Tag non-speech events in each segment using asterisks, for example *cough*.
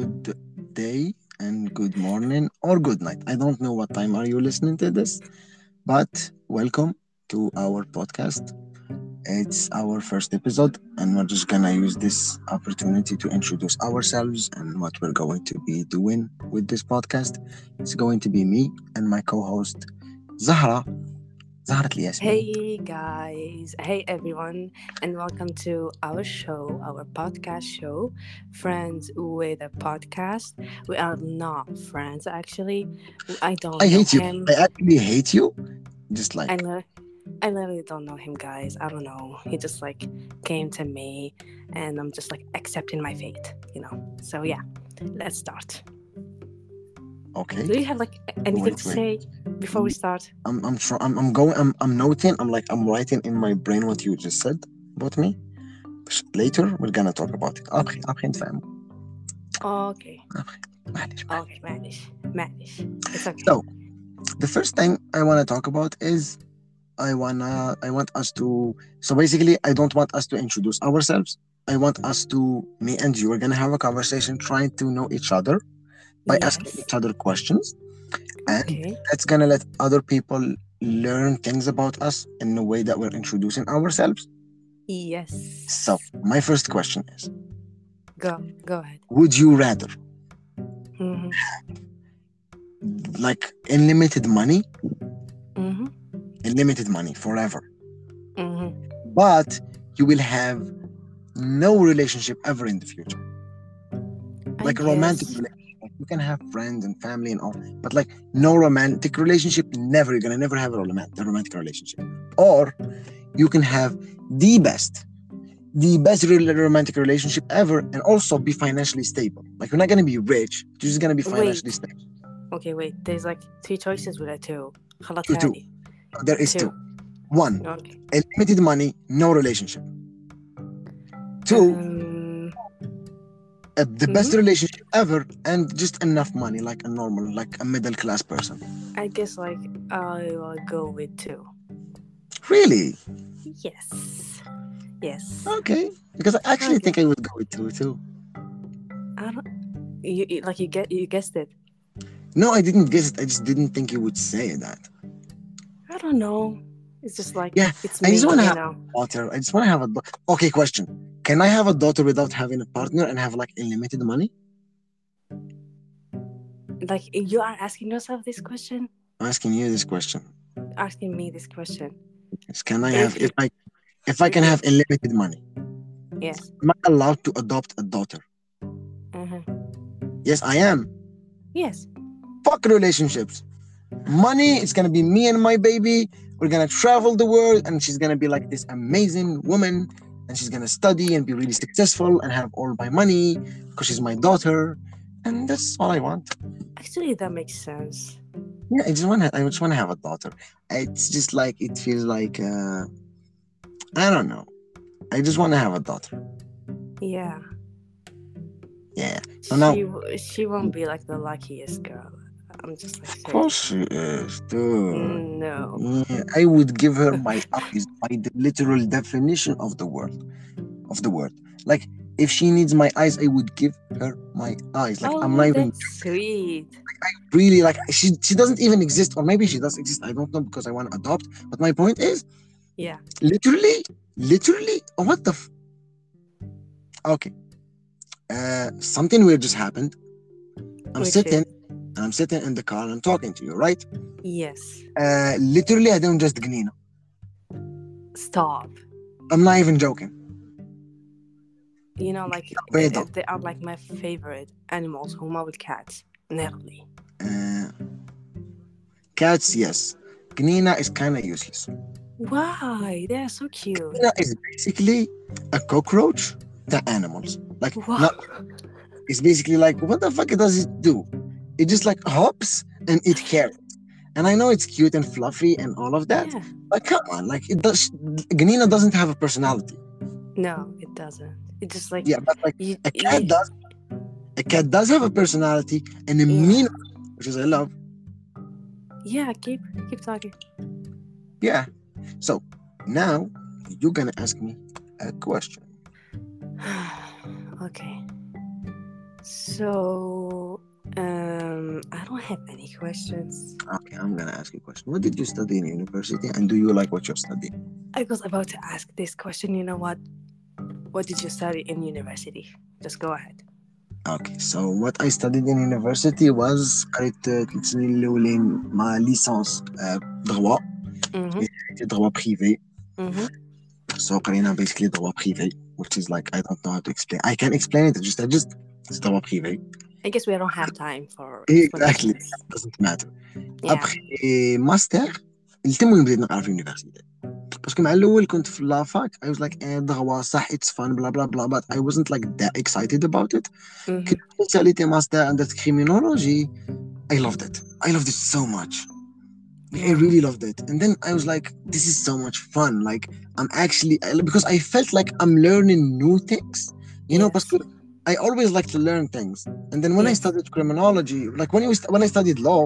good day and good morning or good night. I don't know what time are you listening to this, but welcome to our podcast. It's our first episode, and we're just gonna use this opportunity to introduce ourselves and what we're going to be doing with this podcast. It's going to be me and my co-host Zahra. Hey guys, hey everyone, and welcome to our show, our podcast show, Friends with a Podcast. We are not friends, actually. I don't. I hate you. Him. I actually hate you. Just like I, li- I literally don't know him, guys. I don't know. He just like came to me, and I'm just like accepting my fate, you know. So yeah, let's start. okay. Do you have like anything Wait, to wait. say before we start? I'm I'm try- I'm I'm going I'm I'm noting I'm like I'm writing in my brain what you just said about me. بس later we're gonna talk about it. أبخي أبخي نتفاهم. Okay. معلش. Okay, معلش معلش. It's okay. So the first thing I wanna talk about is I wanna I want us to so basically I don't want us to introduce ourselves. I want us to me and you are gonna have a conversation trying to know each other by asking each other questions. And Okay. that's gonna let other people learn things about us in the way that we're introducing ourselves. Yes. So my first question is Go. Go ahead. would you rather Mhm. like unlimited money Mhm. unlimited money forever Mhm. but you will have no relationship ever in the future I like a romantic relationship you can have friends and family and all but like no romantic relationship never. You're gonna never have a romantic, romantic relationship. Or you can have the best the best romantic relationship ever and also be financially stable. Like you're not gonna be rich you're just gonna be financially wait. stable. Okay wait. There's like three choices with that too. Two, two. Oh, there is two, two. one okay. limited money no relationship. Two um uh, the best Mhm. relationship ever and just enough money like a normal like a middle class person I guess like I will go with two. really Yes. Yes. okay because i actually Okay. think i would go with two too I don't. You, you like you get you guessed it. no i didn't guess it i just didn't think you would say that I don't know. It's just like Yeah, It's I just wanna you have- know. daughter i just want to have a okay question can i have a daughter without having a partner and have like unlimited money Like you are asking yourself this question, i'm asking you this question asking me this question. Yes, can i have if i if i can have unlimited money Yes. am i allowed to adopt a daughter Uh-huh. yes i am Yes. fuck relationships. Money, it's gonna be me and my baby. We're gonna travel the world, and she's gonna be like this amazing woman, and she's gonna study and be really successful and have all my money because she's my daughter, and that's all I want. Actually, that makes sense. Yeah, I just want to. I just want to have a daughter. It's just like it feels like uh, I don't know. I just want to have a daughter. Yeah. Yeah, So now- she won't be like the luckiest girl. I'm just like of course she is, dude. Mm, No. Yeah, I would give her my eyes by the literal definition of the word, of the word. Like if she needs my eyes, I would give her my eyes. Like oh, I'm not even sweet. really like she she doesn't even exist, or maybe she does exist. I don't know because I want to adopt. But my point is, Yeah. literally, literally, oh, what the? F- okay, uh, something weird just happened. I'm Which sitting, is- I'm sitting in the car and I'm talking to you, right? Yes. Uh, literally, I don't just gnina. Stop. I'm not even joking. You know, like they, they, are like my favorite animals, huma with cats, nearly. Uh, cats, yes. Gnina is kind of useless. Why? They're so cute. Gnina is basically a cockroach, the animals. Like, not, it's basically like, what the fuck does it do? It just like hops and eat carrots. And I know it's cute and fluffy and all of that, Yeah. but come on, like it does. Gnina doesn't have a personality. No, it doesn't. It's just like Yeah, but like you, a cat you- does. A cat does have a personality and a Yeah. mean, which is I love. Yeah, keep keep talking. Yeah. So now you're gonna ask me a question. *sighs* okay. So, um, I don't have any questions. Okay, I'm gonna ask you a question. What did you study in university, and do you like what you're studying? I was about to ask this question. You know what? What did you study in university? Just go ahead. Okay, so what I studied in university was قريت ثلاث سنين الأولين مع ليسانس droit Mm-hmm. droit privé Mm-hmm. so قرينا basically droit privé which is like I don't know how to explain I can explain it just I just it's droit privé I guess we don't have time for Exactly. explanations. doesn't matter Yeah. ابخي ماستر التم بديت نقرا في اليونيفرسيتي باسكو مع الاول كنت في لافاك I was like eh دغوا صح it's fun blah blah blah but I wasn't like that excited about it Mhm. كنت spécialité master and that's criminology I loved it I loved it so much Like, I really loved it and then I was like this is so much fun like I'm actually because I felt like I'm learning new things you know Yes. because I always like to learn things and then when I Yes. studied criminology like when you st- when I studied law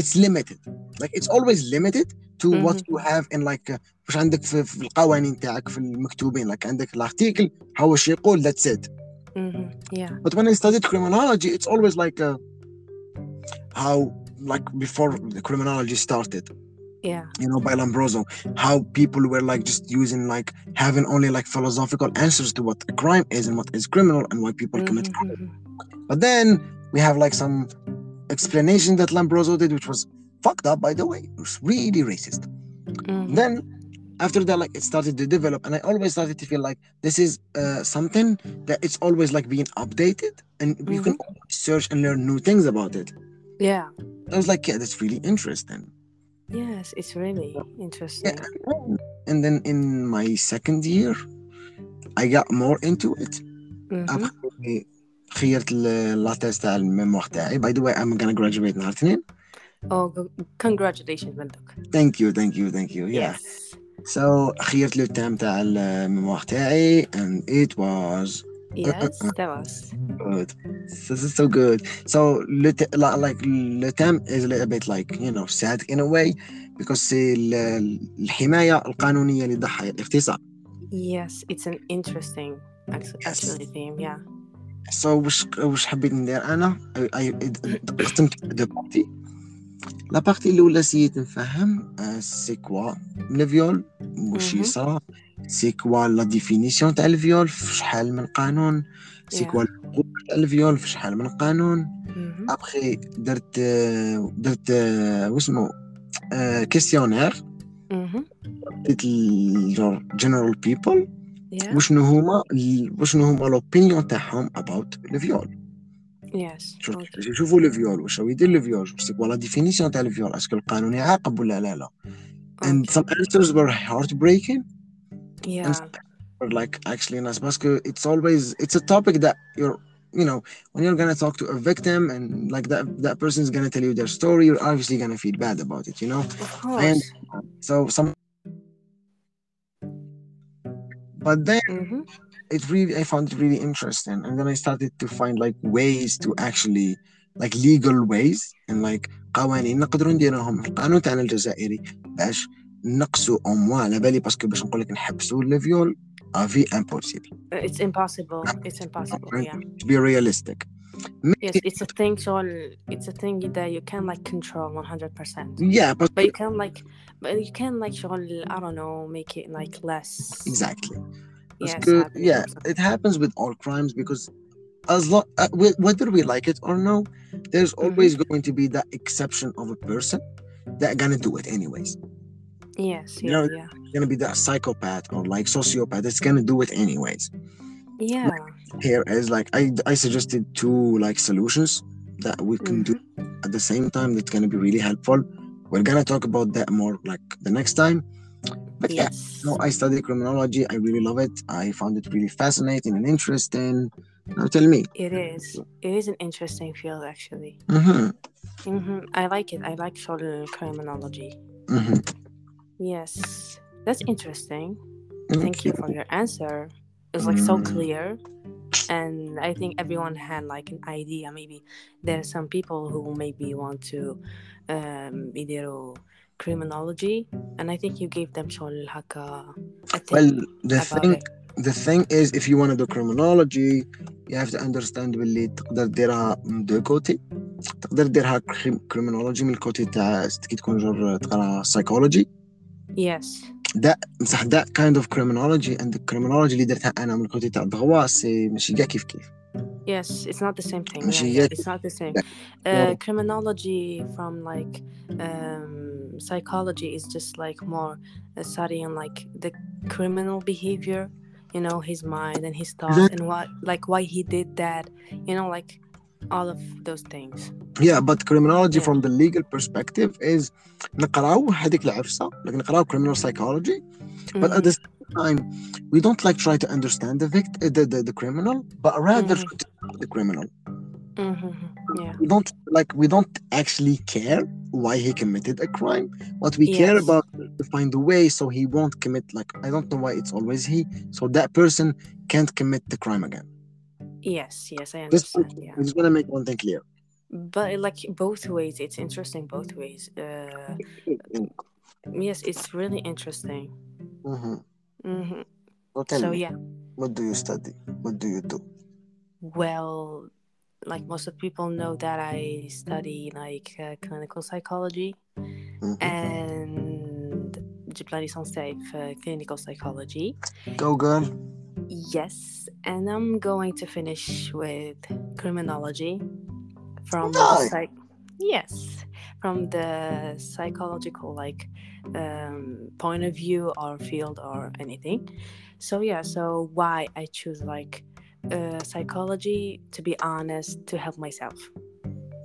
it's limited like it's always limited to what Mhm. you have in like uh, واش عندك في, في القوانين تاعك في المكتوبين like عندك الارتيكل هو واش يقول that's it Mhm. Yeah. but when I studied criminology, it's always like uh, how, like before the criminology started, yeah. you know, by Lombroso, how people were like just using like having only like philosophical answers to what a crime is and what is criminal and why people commit crime. Mhm. But then we have like some explanation that Lombroso did, which was fucked up, by the way. It was really racist. Mhm. Then after that, like it started to develop, and I always started to feel like this is uh, something that it's always like being updated, and you can search and learn new things about it. Yeah. I was like, yeah, that's really interesting. Yes, it's really interesting. And then in my second year, I got more into it. Mhm. أبخي خيرت ال- لاتيست تاع الميموار تاعي. By the way, I'm gonna graduate نهار الاثنين. Oh, g- congratulations, Malduk. Thank you, thank you, thank you. Yeah. Yes. So خيرت لو تام تاع الميموار تاعي and it was Yes, that was. good. This is so good. So like the term is a little bit like you know sad in a way because الحماية القانونية للضحايا الاغتصاب. Yes, it's an interesting actually, Yes. actually theme. Yeah. So وش وش حبيت ندير أنا؟ I, I قسمت دو بارتي. لا بارتي الأولى سيت نفهم سي كوا لو فيول مهم. يصرى سي كوا لا ديفينيسيون تاع الفيول في شحال من قانون سي. كوا الحقوق تاع الفيول في شحال من قانون. ابخي درت درت واسمو كيستيونير. درت جنرال بيبل. وشنو هما وشنو هما لوبينيون تاعهم اباوت الفيول. باش يشوفوا الفيول واش هو يدير الفيول سي لا ديفينيسيون تاع الفيول اسكو القانون يعاقب ولا لا لا and some answers were heartbreaking. Yeah. and some were like actually nice because it's always it's a topic that you're you know when you're gonna talk to a victim and like that that person's gonna tell you their story you're obviously gonna feel bad about it you know Of course. so some but then Mhm. it really i found it really interesting and then i started to find like ways to actually like legal ways and like قوانين نقدروا نديروهم في القانون تاعنا الجزائري باش نقصوا او موا على بالي باسكو باش نقول لك نحبسوا الفيول افي امبوسيبل Uh, It's impossible. It's impossible. Yeah. to be realistic Yes, it's a thing. So it's a thing that you can like control one hundred percent. yeah but But you can like, but you can like شغل I don't know make it like less. exactly Yes. Parce que, happening yeah or something. it happens with all crimes because as long uh, wh- whether we like it or no there's Mm-hmm. always going to be that exception of a person that gonna do it anyways Yes. You Yeah. know, yeah. gonna be that psychopath or like sociopath that's gonna do it anyways Yeah. here is like I I suggested two like solutions that we can do at the same time that's gonna be really helpful. We're gonna talk about that more like the next time. But yeah, Yes. no, I study criminology. I really love it. I found it really fascinating and interesting. Now tell me. It is. It is an interesting field actually. Mm-hmm. hmm I like it. I like social criminology. Mm-hmm. Yes. That's interesting. Thank you for your answer. It was like so Mm. clear. And I think everyone had like an idea. Maybe there are some people who maybe want to um يديروا criminology and I think you gave them شغل هكا a thing Well, the about thing it. the thing is if you want to do criminology you have to understand باللي تقدر ديرها من دو كوتي تقدر ديرها كريمينولوجي من الكوتي تاع كي تكون جور تقرا سايكولوجي yes بصح دا كايند اوف كريمينولوجي اند الكريمينولوجي اللي درتها انا من الكوتي تاع الدغوا سي ماشي كاع كيف كيف yes it's not the same thing yeah, ماشي yeah, هي it's not the same Yeah. uh, criminology from like um, psychology is just like more uh, studying like the criminal behavior you know his mind and his thoughts and what like why he did that you know like all of those things Yeah, but criminology Yeah. from the legal perspective is نقراو هذيك العفسة like نقراو criminal psychology but at Mhm. the same time we don't like try to understand the vict the, the, the criminal but rather Mhm. try to stop the criminal Mhm. yeah we don't like we don't actually care why he committed a crime what we care Yes. about is to find a way so he won't commit like I don't know why it's always he so that person can't commit the crime again Yes, yes, I understand. Just, yeah. I just want to make one thing clear. But uh, like both ways, it's interesting both ways. Uh, *laughs* yes, it's really interesting. Mm-hmm. Mm-hmm. Okay. So me. yeah. What do you study? What do you do? Well, like most of people know that I study like uh, clinical psychology mm-hmm. and diploma licence euh, clinical psychology. Go girl yes and i'm going to finish with criminology from the psych yes from the psychological like um, point of view or field or anything. So yeah so why i choose like uh, psychology to be honest to help myself.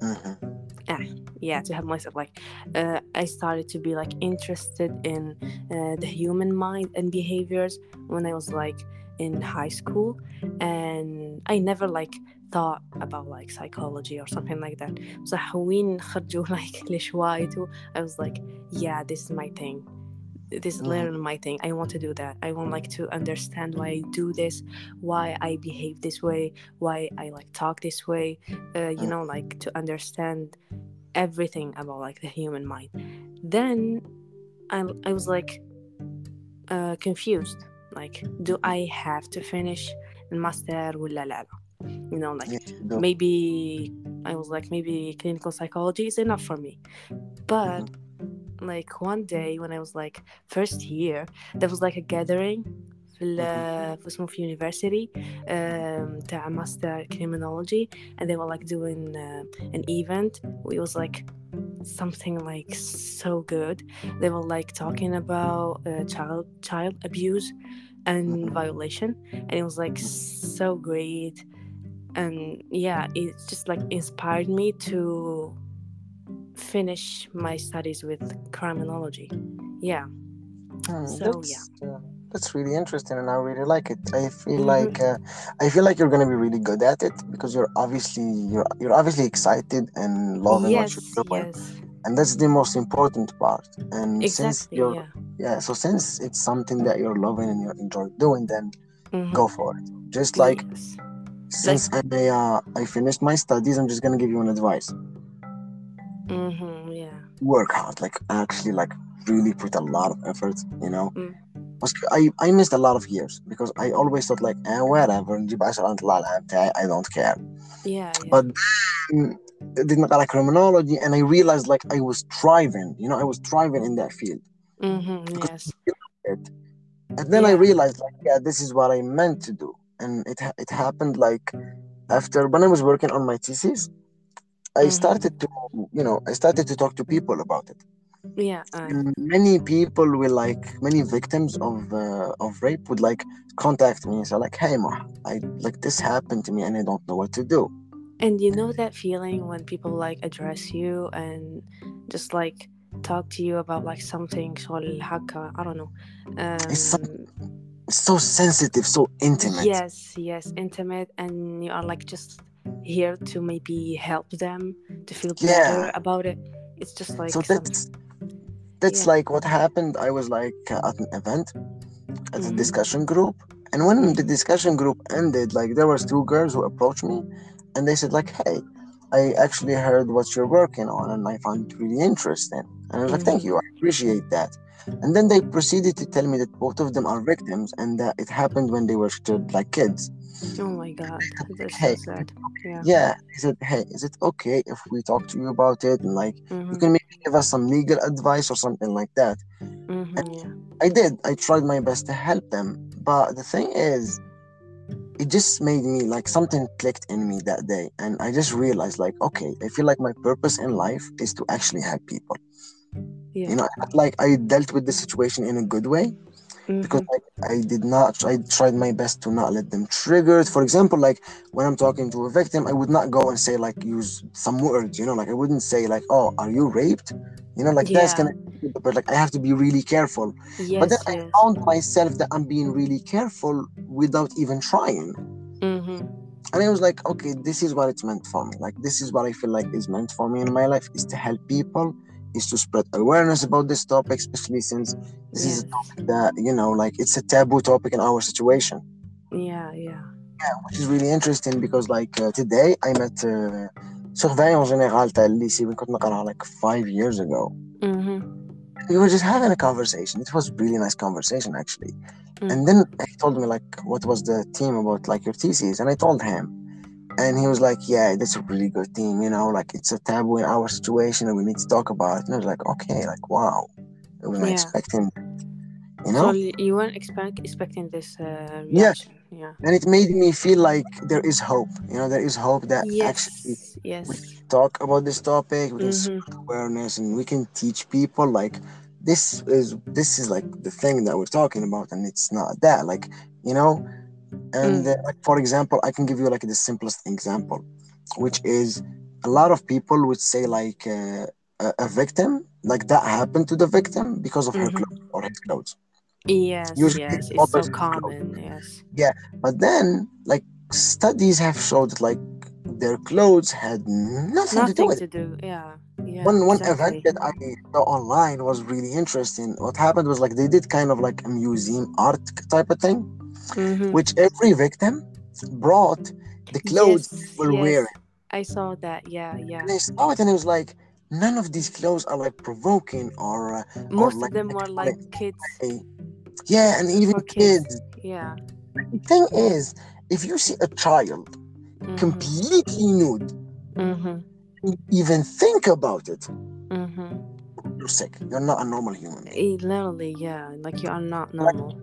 Mhm. yeah to help myself like uh, i started to be like interested in uh, the human mind and behaviors when i was like in high school and i never like thought about like psychology or something like that so وين خرجوا like *laughs* *laughs* لشوايتو i was like yeah this is my thing this is Mhm. literally my thing i want to do that i want like to understand why i do this why i behave this way why i like talk this way uh, you know like to understand everything about like the human mind then i, I was like uh, confused like do i have to finish master ولا لا you know like Yes, you do. maybe i was like maybe clinical psychology is enough for me but like one day when i was like first year there was like a gathering في ال- في اسمه في university um, تاع master criminology and they were like doing uh, an event it was like something like so good they were like talking about uh, child child abuse and Mhm. violation and it was like so great and yeah it just like inspired me to finish my studies with criminology yeah Hmm, So, that's, yeah. that's really interesting, and I really like it. I feel Mhm. like uh, I feel like you're gonna be really good at it because you're obviously you're you're obviously excited and loving what you're doing, yes and that's the most important part. And since you're yeah yeah, so since it's something that you're loving and you enjoy doing, then Mhm. go for it. Just like yes. since I uh, I finished my studies, I'm just gonna give you an advice. hmm yeah Work hard, like actually, like really put a lot of effort. You know, Mm. بس I I missed a lot of years because I always thought like eh, whatever نجيب 10 على العام بتاعي I don't care. yeah yeah But then didn't like criminology and I realized like I was thriving. You know, I was thriving in that field. hmm because- yes It. And then I Yeah. realized like yeah, this is what I meant to do. And it ha- it happened like after when I was working on my thesis, I Mhm. started to you know I started to talk to people about it. yeah many people will like many victims of uh, of rape would like contact me and say like hey ma i like this happened to me and i don't know what to do. And you know that feeling when people like address you and just like talk to you about like something i don't know um, it's so, um, so sensitive so intimate. Yes yes intimate and you are like just here to maybe help them to feel better yeah. about it. It's just like so that's that's Yeah. like what happened. I was like uh, at an event at a Mhm. discussion group, and when the discussion group ended, like there was two girls who approached me, and they said like, "Hey, I actually heard what you're working on, and I found it really interesting." And I was like, "Thank Mhm. you, I appreciate that." And then they proceeded to tell me that both of them are victims and that it happened when they were still like kids. Oh my god, that's Hey, so sad. Yeah. Yeah, he said, "Hey, is it okay if we talk to you about it and like you Mm-hmm. can maybe give us some legal advice or something like that?" Mm-hmm. Yeah. I did. I tried my best to help them, but the thing is, it just made me like something clicked in me that day, and I just realized like, okay, I feel like my purpose in life is to actually help people. Yeah. You know, like I dealt with the situation in a good way because Mhm. like, I did not. I tried my best to not let them trigger it. For example, like when I'm talking to a victim, I would not go and say like use some words. You know, like I wouldn't say like, "Oh, are you raped?" You know, like that's gonna. But like I have to be really careful. Yes. But then I found myself that I'm being really careful without even trying. Mm-hmm. And I was like, okay, this is what it's meant for me. Like this is what I feel like is meant for me in my life is to help people, is to spread awareness about this topic, especially since this yeah. is a topic that you know, like it's a taboo topic in our situation. Yeah, yeah. Yeah, which is really interesting because like uh, today I met uh, Surveillance General Talisi we could like five years ago. Mm-hmm we were just having a conversation. It was really nice conversation actually. Mm. And then he told me like what was the theme about like your thesis, and I told him, and he was like, yeah, that's a really good theme. You know, like it's a taboo in our situation, and we need to talk about it. And I was like, okay, like wow, I wasn't Yeah. expecting, you know. y- you weren't expect expecting this uh, Yeah. reaction. Yeah. And it made me feel like there is hope. You know, there is hope that actually Yes. Yes. talk about this topic. We can Mm-hmm. spread awareness, and we can teach people like this is this is like the thing that we're talking about, and it's not that. Like you know, and Mm. uh, like for example, I can give you like the simplest example, which is a lot of people would say like uh, a, a victim, like that happened to the victim because of her Mhm. clothes or his clothes. Yes. Usually yes. it's so always clothes. common. Yes. Yeah, but then, like studies have showed that like their clothes had nothing, to do Nothing with to it. do. Yeah. Yeah. one one exactly. event that I saw online was really interesting. What happened was like they did kind of like a museum art type of thing, Mhm. which every victim brought the clothes yes, were yes. wearing. I saw that. Yeah. Yeah. And I saw it and it was like none of these clothes are like provoking or uh, Most like of them were like kids. yeah, and even kids. kids. Yeah. The thing is, if you see a child Mhm. completely nude, Mhm. even think about it, Mhm. you're sick. You're not a normal human. Eh, Literally, yeah. Like you are not normal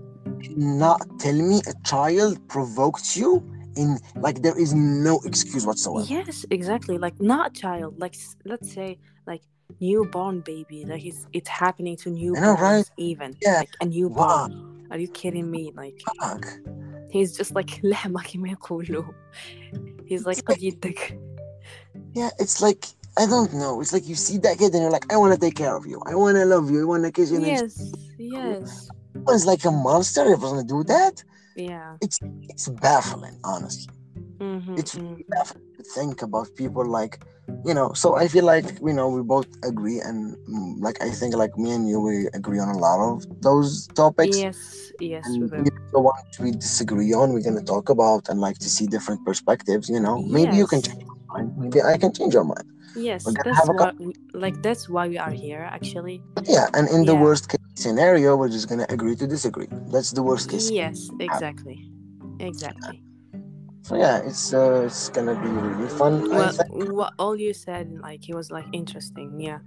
not tell me a child provoked you in like there is no excuse whatsoever yes exactly like not a child like let's say like newborn baby like it's it's happening to newborns right? even yeah. like a newborn wow. are you kidding me like Fuck. he's just like *laughs* he's like yeah it's like I don't know. It's like you see that kid and you're like, I want to take care of you. I want to love you. I want to kiss you. Yes, yes. It's like a monster. If doesn't do that, Yeah. it's it's baffling. Honestly, Mm-hmm. it's really baffling to think about people like you know. So I feel like you know we both agree, and mm, like I think like me and you we agree on a lot of those topics. Yes. Yes. and we will. maybe the ones we disagree on we're going to talk about and like to see different perspectives you know maybe you can change your mind maybe i can change your mind Yes, gonna that's have a what we, like that's why we are here actually. yeah and in the Yeah. worst case scenario we're just going to agree to disagree that's the worst case Yes, exactly. Exactly. so yeah it's uh, it's going to be really fun Well, what all you said like it was like interesting. Yeah.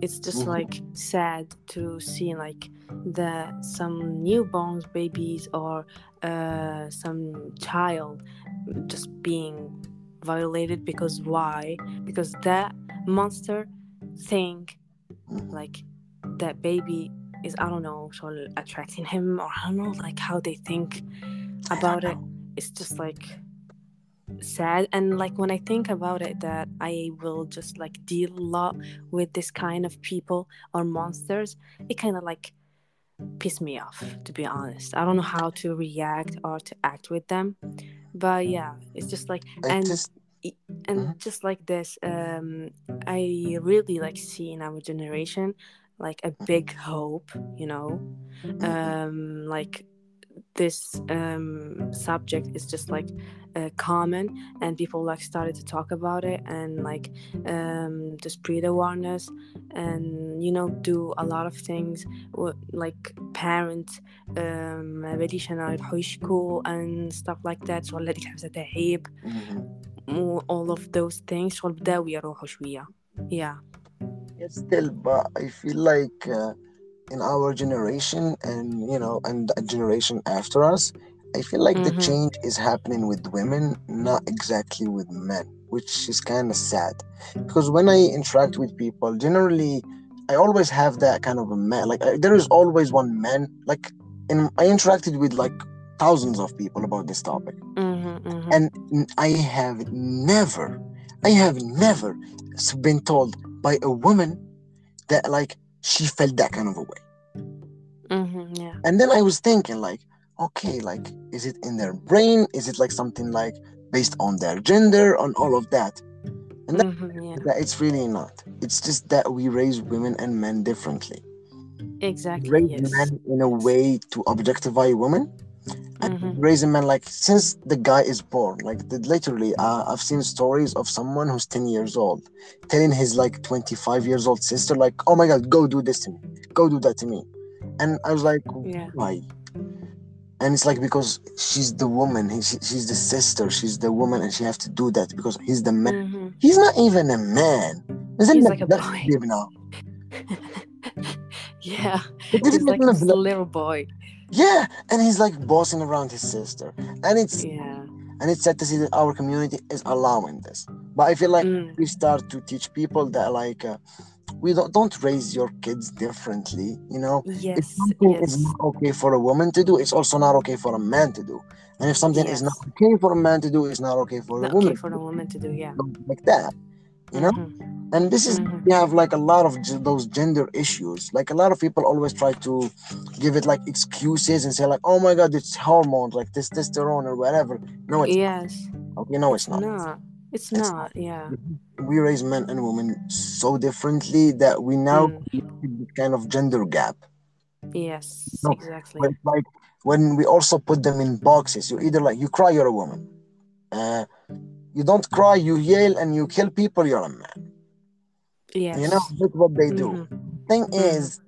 It's just Mhm. like sad to see like the some newborn babies or uh some child just being violated because why? Because that monster think Mhm. like that baby is I don't know so attracting him or I don't know like how they think about it. It's just like sad and like when I think about it that I will just like deal a lot with this kind of people or monsters, it kind of like piss me off to be honest. I don't know how to react or to act with them. But yeah, it's just like and just and Mhm. just like this um i really like see in our generation like a big hope you know Mhm. um like this um, subject is just like uh, common and people like started to talk about it and like um, to spread awareness and you know do a lot of things w- like parents um, ما باليش انا يروحوا يشكوا and stuff like that شغل هذيك الحبسة تعيب Mhm. و all of those things شغل بداو يروحوا شوية yeah Yes, still, but I feel like uh, in our generation and you know, and a generation after us, I feel like the Mhm. change is happening with women, not exactly with men, which is kind of sad. Because when I interact with people, generally, I always have that kind of a man. Like I, there is always one man. Like, in I interacted with like thousands of people about this topic, mm-hmm, mm-hmm. and i have never, I have never been told by a woman that like she felt that kind of a way. Mm-hmm, yeah And then I was thinking like, okay, like is it in their brain? Is it like something like based on their gender, on all of that? And that, mm-hmm, yeah that it's really not. It's just that we raise women and men differently. We exactly raise yes men in a way to objectify women. And Mhm. raise a man like since the guy is born, like the, literally, uh, I've seen stories of someone who's 10 years old telling his like 25 years old sister, like, oh my god, go do this to me, go do that to me. And I was like, Yeah. why? And it's like because she's the woman, he, she, she's the sister, she's the woman, and she have to do that because he's the man. mm-hmm. He's not even a man. Isn't He's that- like a boy. now? *laughs* yeah he's like a little boy yeah, and he's like bossing around his sister, and it's yeah and it's sad to see that our community is allowing this. But I feel like Mm. we start to teach people that like uh, we don't don't raise your kids differently. You know, if yes is not okay for a woman to do, it's also not okay for a man to do. And if something is not okay for a man to do, it's not okay for a woman. okay for a woman to do yeah like that. You know, Mhm. and this is Mhm. we have like a lot of g- those gender issues. Like a lot of people always try to give it like excuses and say like, "Oh my God, it's hormones, like testosterone or whatever." No, it's yes okay. No, it's not. not it's It's not yeah we raise men and women so differently that we now Mm. kind of gender gap. yes No, exactly But like when we also put them in boxes, you either like you cry, you're a woman. Uh, you don't cry, you yell and you kill people, you're a man. yes You know, that's what they do. Mhm. Thing Mhm. is,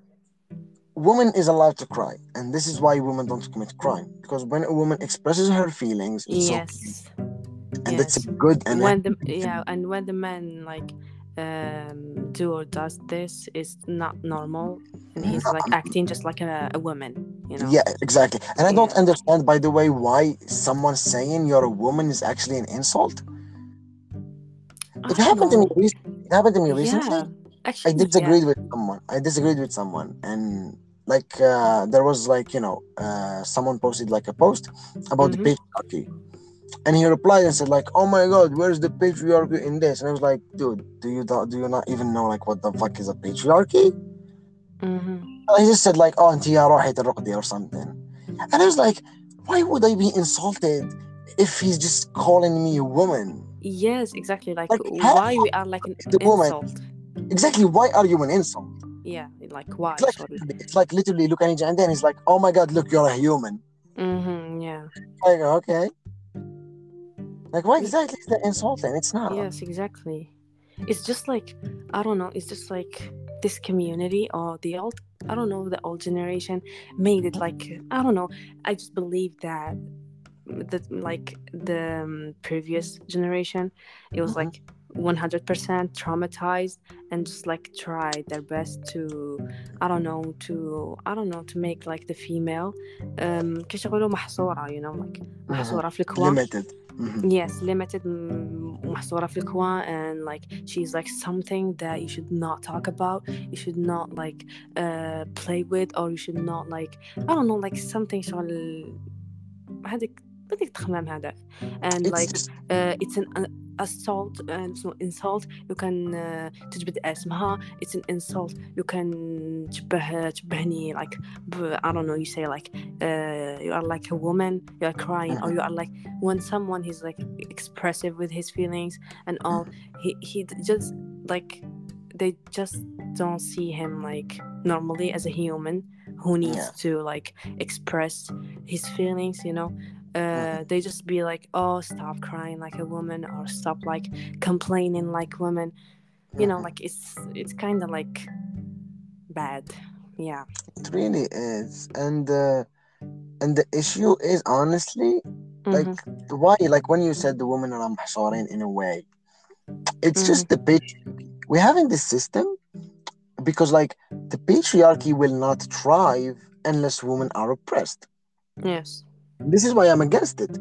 woman is allowed to cry, and this is why women don't commit crime. Because when a woman expresses her feelings, it's okay. yes and that's a good and when the yeah and when the man like um do or does this is not normal and he's like acting just like a, a woman you know Yeah, exactly. And I don't understand, by the way, why someone saying you're a woman is actually an insult. It happened to me. It happened to me recently. yeah I actually disagreed with someone. I disagreed with someone, and like uh, there was like you know uh, someone posted like a post about Mhm. the patriarchy, and he replied and said like, "Oh my God, where's the patriarchy in this?" And I was like, "Dude, do you do, do you not even know like what the fuck is a patriarchy?" yeah hmm And he just said like, "Oh, أنت يا روحة الرقدة" or something, and I was like, "Why would I be insulted if he's just calling me a woman?" yes exactly like, Like, how- why we are like an the woman- insult Exactly. Why are you an insult? yeah like why It's like sorry it's like literally look at each and then he's like, "Oh my God, look, you're a human." hmm yeah Like, okay. Like, why exactly is that insulting? It's not. yes exactly it's just like i don't know it's just like this community or the old i don't know the old generation made it like i don't know i just believe that that like the um, previous generation it was Mhm. like 100% traumatized and just like tried their best to I don't know to I don't know to make like the female um كيشغلوا محصورة you know like محصورة في الكوان Limited. Mhm. yes limited م- محصورة في الكوان and like she's like something that you should not talk about you should not like uh, play with or you should not like I don't know like something شغل هذيك بدك تخمم هذا and It's like just uh, it's an uh, assault and so insult you can uh, تجبد اسمها it's an insult you can تشبه تشبهني like ب- I don't know you say like uh, you are like a woman you are crying or you are like when someone he's like expressive with his feelings and all he he just like they just don't see him like normally as a human who needs Yeah. to like express his feelings you know uh, Mhm. they just be like oh stop crying like a woman or stop like complaining like women you know Mhm. like it's it's kind of like bad yeah It really is, and uh, and the issue is honestly like Mhm. why like when you said the women are محصورين in a way, it's just the patriarchy. We have in this system because like the patriarchy will not thrive unless women are oppressed. yes This is why I'm against it.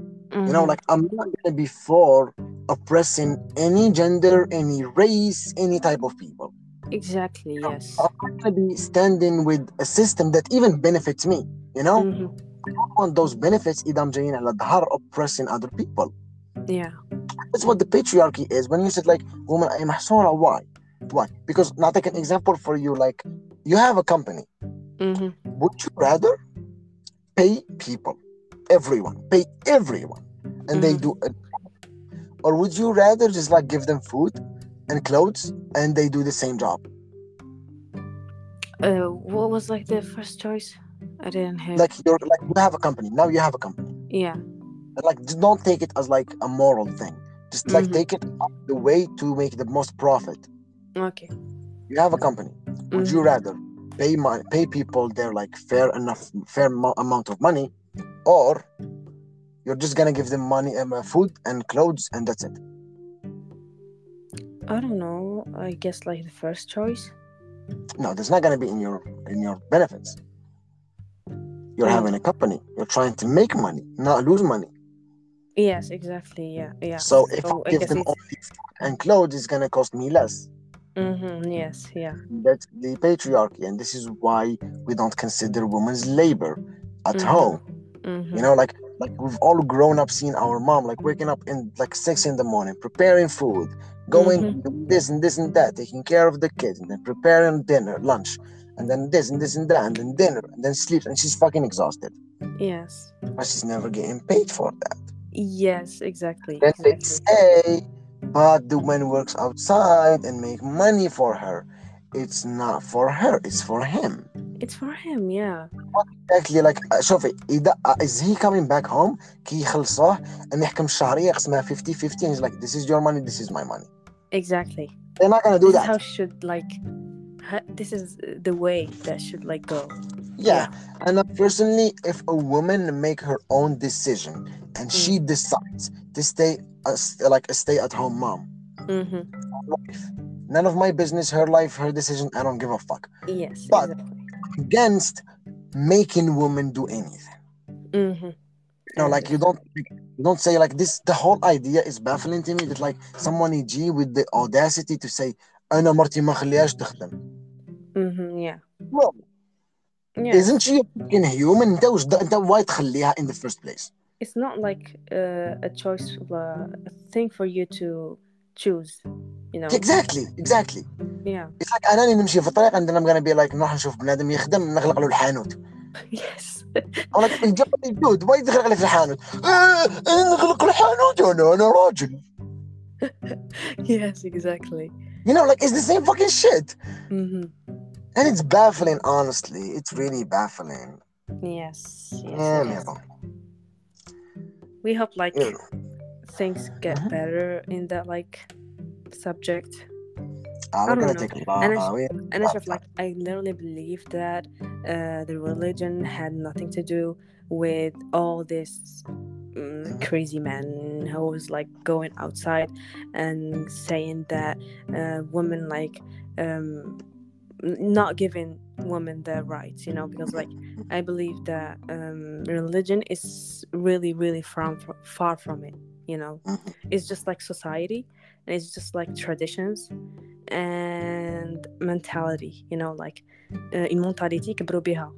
You know, Mhm. like I'm not gonna be for oppressing any gender, any race, any type of people. exactly yes I'm not gonna be standing with a system that even benefits me. You know, Mhm. I want those benefits إذا جايين على ظهر oppressing other people. yeah That's what the patriarchy is. When you said like woman أي محصورة why? Why? Because now take an example for you. Like you have a company. hmm Would you rather pay people, everyone, pay everyone, and they Mhm. do it, or would you rather just like give them food and clothes and they do the same job? uh, what was like the first choice I didn't hear Like you're like you have a company now. You have a company. yeah And, like just don't take it as like a moral thing. Just like Mhm. take it the way to make the most profit. okay You have a company. Would you Mhm. rather pay money, pay people their like fair enough fair mo- amount of money, or you're just gonna give them money and uh, food and clothes and that's it? i don't know i guess like the first choice No, that's not gonna be in your in your benefits. You're Mm. having a company. You're trying to make money, not lose money. yes exactly yeah yeah So if So I I give guess them it's- only food and clothes, it's gonna cost me less. mm-hmm, yes yeah That's the patriarchy, and this is why we don't consider women's labor at Mhm. home. mm-hmm. You know, like like we've all grown up seeing our mom like waking up in like six in the morning, preparing food, going Mhm. this and this and that, taking care of the kids, and then preparing dinner, lunch, and then this and this and that, and then dinner, and then sleep, and she's fucking exhausted. yes But she's never getting paid for that. yes exactly Then they exactly say, but the man works outside and make money for her. It's not for her, it's for him. it's for him yeah Exactly like uh, شوفي اذا uh, is he coming back home كي يخلصوه ان يحكم الشهريه يقسمها 50 50 and he's like this is your money this is my money exactly they're not gonna do this is how that should like ha- this is the way that should like go yeah, yeah. and uh, personally if a woman make her own decision and mm. she decides to stay a, like a stay-at-home mom mm-hmm. none of my business her life her decision i don't give a fuck yes but exactly. against making women do anything mm-hmm. No, like you don't you don't say like this. The whole idea is baffling to me. That like someone, e.g., with the audacity to say أنا مرتي ما خليهاش تخدم. أها يا. اذا شي ان هيومن أنت واش أنت واي تخليها ان ذا فيرست بليس it's not like uh, a choice of a thing for you to choose you know? Exactly exactly. Yeah. It's like أنا نمشي في الطريق عندنا I'm gonna be like نروح نشوف بنادم يخدم نغلق له الحانوت. *laughs* Yes. أنا like الجو اللي يدود ما يدخلق لي في الحانوت. إيه، إيه، نغلق الحانوت أنا أنا راجل. *laughs* Yes exactly. You know like it's the same fucking shit mm-hmm. and it's baffling honestly it's really baffling yes yes, yeah yes. we hope like Yeah. things get Mhm. better in that like subject Ah, I don't gonna know. take a lot And it's- we- and I just like I literally believe that uh, the religion had nothing to do with all this crazy man who was like going outside and saying that uh, women like um, n- not giving women their rights you know because like I believe that um, religion is really really from far from it you know Mhm. it's just like society and it's just like traditions and mentality you know like uh, une mentalité كبروا بها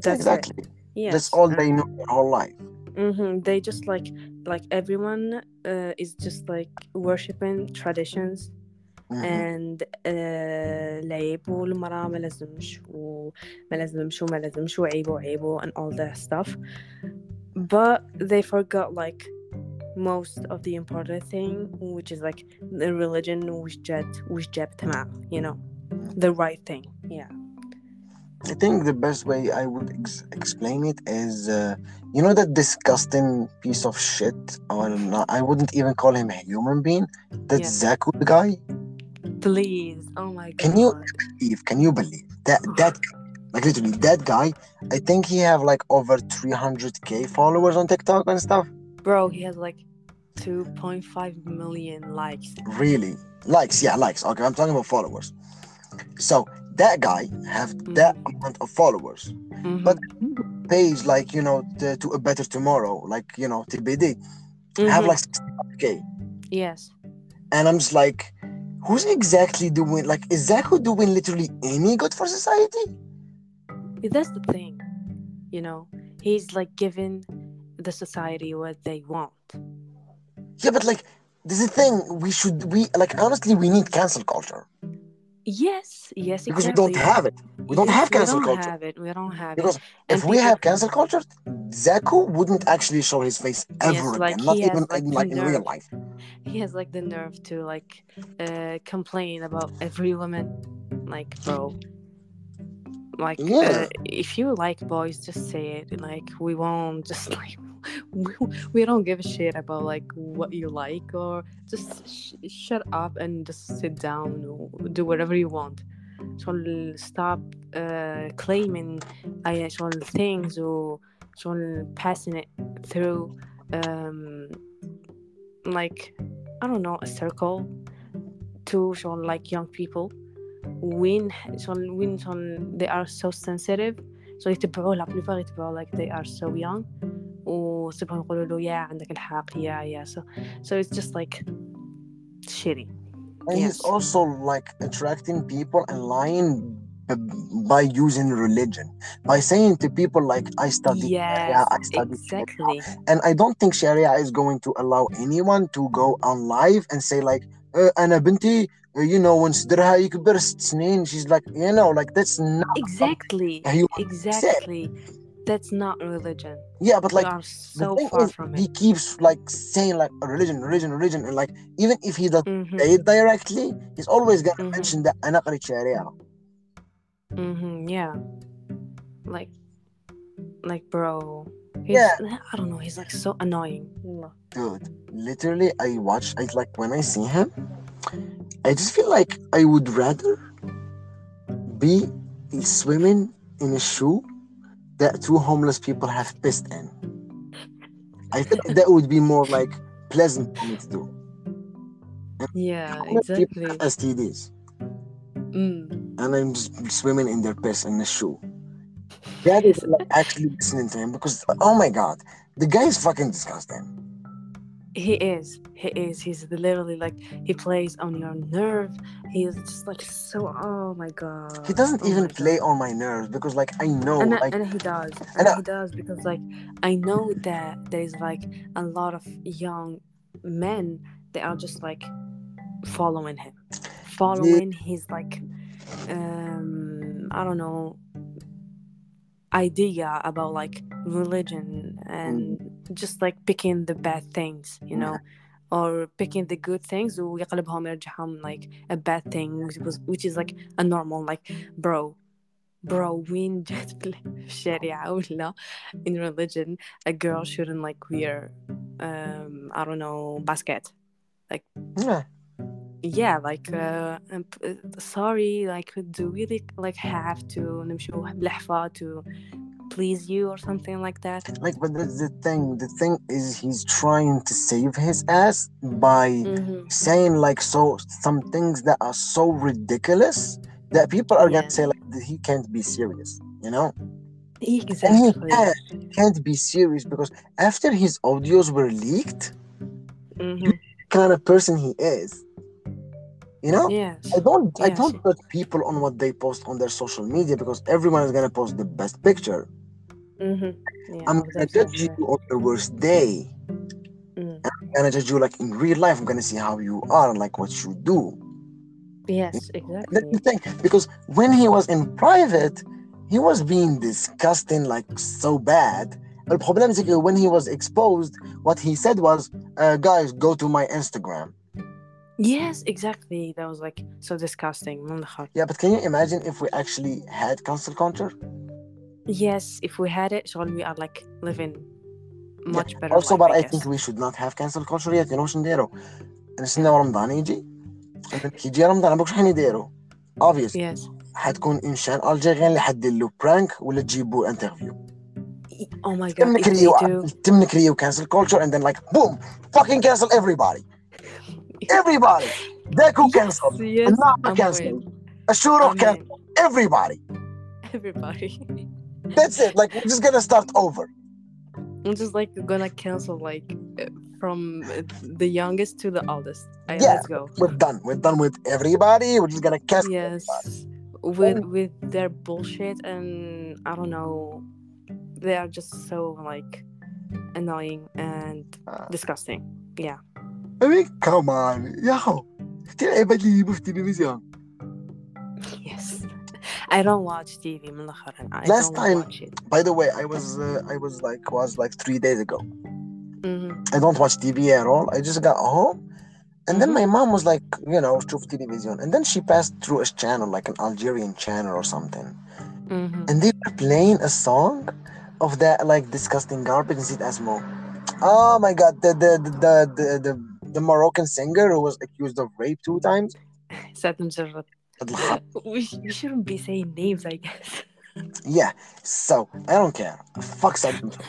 that's it exactly yes that's all uh, they know their whole life mhm, they just like like everyone uh, is just like worshiping traditions Mhm. and uh, العيب والمرأة ما لازمش وما لازمش وما لازمش وعيب وعيب and all that stuff but they forgot like most of the important thing which is like the religion which جات which جابت معاه you know the right thing yeah I think the best way I would ex- explain it is, uh, you know, that disgusting piece of shit, or not, I wouldn't even call him a human being. That Yeah. Zaku guy. Please. Oh my god. Can you believe? Can you believe that that like literally that guy? I think he have like over 300k followers on TikTok and stuff. Bro, he has like 2.5 million likes. Really, likes? Yeah, likes. Okay, I'm talking about followers. So that guy have that amount of followers. Mhm. But page like you know the, to a better tomorrow, like you know TBD, have Mhm. like 65k, Yes. and I'm just like, who's exactly doing like is Zaku doing literally any good for society? That's the thing. You know, he's like giving the society what they want. Yeah, but like this is the thing. We should we like honestly we need cancel culture Yes, yes, because exactly. we don't have it. We don't Yes, have cancel culture. we don't culture. have it. We don't have Because it. if And we have cancel culture, Zaku wouldn't actually show his face ever Yes, again. like, Not has, even like, in, like in real life. He has like the nerve to like uh complain about every woman. Like, bro Like, Yeah. uh, if you like boys, just say it. Like, we won't just *laughs* like we, we don't give a shit about like what you like or just sh- shut up and just sit down or do whatever you want. شغل stop uh, claiming أي شغل things or شغل passing it through um, like I don't know a circle to شغل like young people when شغل when شغل they are so sensitive so يتبعوا la plupart يتبعوا like they are so young وسيبهم يقولوا له يا عندك الحق يا يا so so it's just like shitty And he's Yes. also like attracting people and lying b- by using religion, by saying to people like, "I study Sharia, yes I study Sharia." exactly And I don't think Sharia is going to allow anyone to go on live and say like, uh, "أنا بنتي, uh, you know, when صدرها يكبر ست سنين," she's like, you know, like that's not exactly a human exactly that's not religion Yeah, but we like are the so thing far is, from he it keeps like saying like religion, religion, religion, and like even if he doesn't Mhm, say it directly, he's always gonna Mhm. mention that أنا قريت Sharia. mhm, yeah like like bro he's, Yeah. I don't know he's like so annoying Dude, literally, I watch. I like when I see him, I just feel like I would rather be swimming in a shoe that two homeless people have pissed in. I think that would be more like pleasant for me to do. yeah exactly STDs, mm. and I'm just swimming in their piss in a shoe. That is like *laughs* actually listening to him because oh my god, the guy is fucking disgusting. He is. He is. He's literally like he plays on your nerve. He's just like so. Oh my god. He doesn't Oh even play God. on my nerves because like I know And, like and he does. And And I- he does because like I know that there's like a lot of young men that are just like following him, following his like um I don't know idea about like religion and just like picking the bad things you know or picking the good things ويقلبهم يرجعهم like a bad thing which was which is like a normal like bro bro وين جت بالشريعة *laughs* ولا in religion a girl shouldn't like wear um I don't know basket yeah. yeah like uh, um, p- sorry like do we like, like have to نمشوا بلحفة to please you or something like that Like, but that's the thing. The thing is, he's trying to save his ass by mm-hmm. saying like so some things that are so ridiculous that people are Yeah. gonna say like that he can't be serious. You know, and he exactly can't, he can't be serious because after his audios were leaked, mm-hmm. kind of person he is. You know. yes I don't I don't judge people on what they post on their social media because everyone is gonna post the best picture. mm-hmm. yeah, I'm gonna themselves, judge you on your worst day. Mm. I'm gonna judge you like in real life. I'm gonna see how you are and like what you do. yes That's exactly the thing. Because when he was in private, he was being disgusting, like so bad. The problem is when he was exposed, what he said was, uh, "Guys, go to my Instagram." Yes, exactly. That was like so disgusting. Mundahar. Yeah, but can you imagine if we actually had cancel culture? Yes, if we had it, surely we are like living much better. Also, life, but I, I guess. think we should not have cancel culture yet. You know وش نديرو؟ نستنى رمضان يجي كي يجي رمضان بوك شو حنديرو؟ obviously Yes. حتكون انشان الجيريان اللي حدير له برانك ولا تجيبوا انترفيو Oh my god. تم If they نكريو do, تم نكريو cancel culture and then like boom fucking cancel everybody everybody Deku yes, Nana I'm cancelled in. Ashuro I'm cancelled everybody Everybody. *laughs* that's it like we're just gonna start over I'm just like gonna cancel like uh, from uh, the youngest to the oldest. Alright, Yeah. let's go. we're done we're done with everybody we're just gonna cancel Yes. With with their bullshit and I don't know, they are just so like annoying and Ah. disgusting. Yeah. I mean come on yo كتير عيبات اللي يجيبوا في التلفزيون Yes. I don't watch TV مؤخرا. I Last don't time- watch it. by the way I was uh, I was like was like three days ago hmm I don't watch TV at all. I just got home, and then Mhm. my mom was like, you know, شوف television, and then she passed through a channel, like an Algerian channel or something, hmm and they were playing a song of that like disgusting garbage and Sid Asmo. Oh my God, the the the the the, the, the Moroccan singer who was accused of rape two mm-hmm. times? *laughs* Saad Lamjarred. *laughs* we, we shouldn't be saying names, I guess. *laughs* Yeah, so I don't care. Fuck Saddam.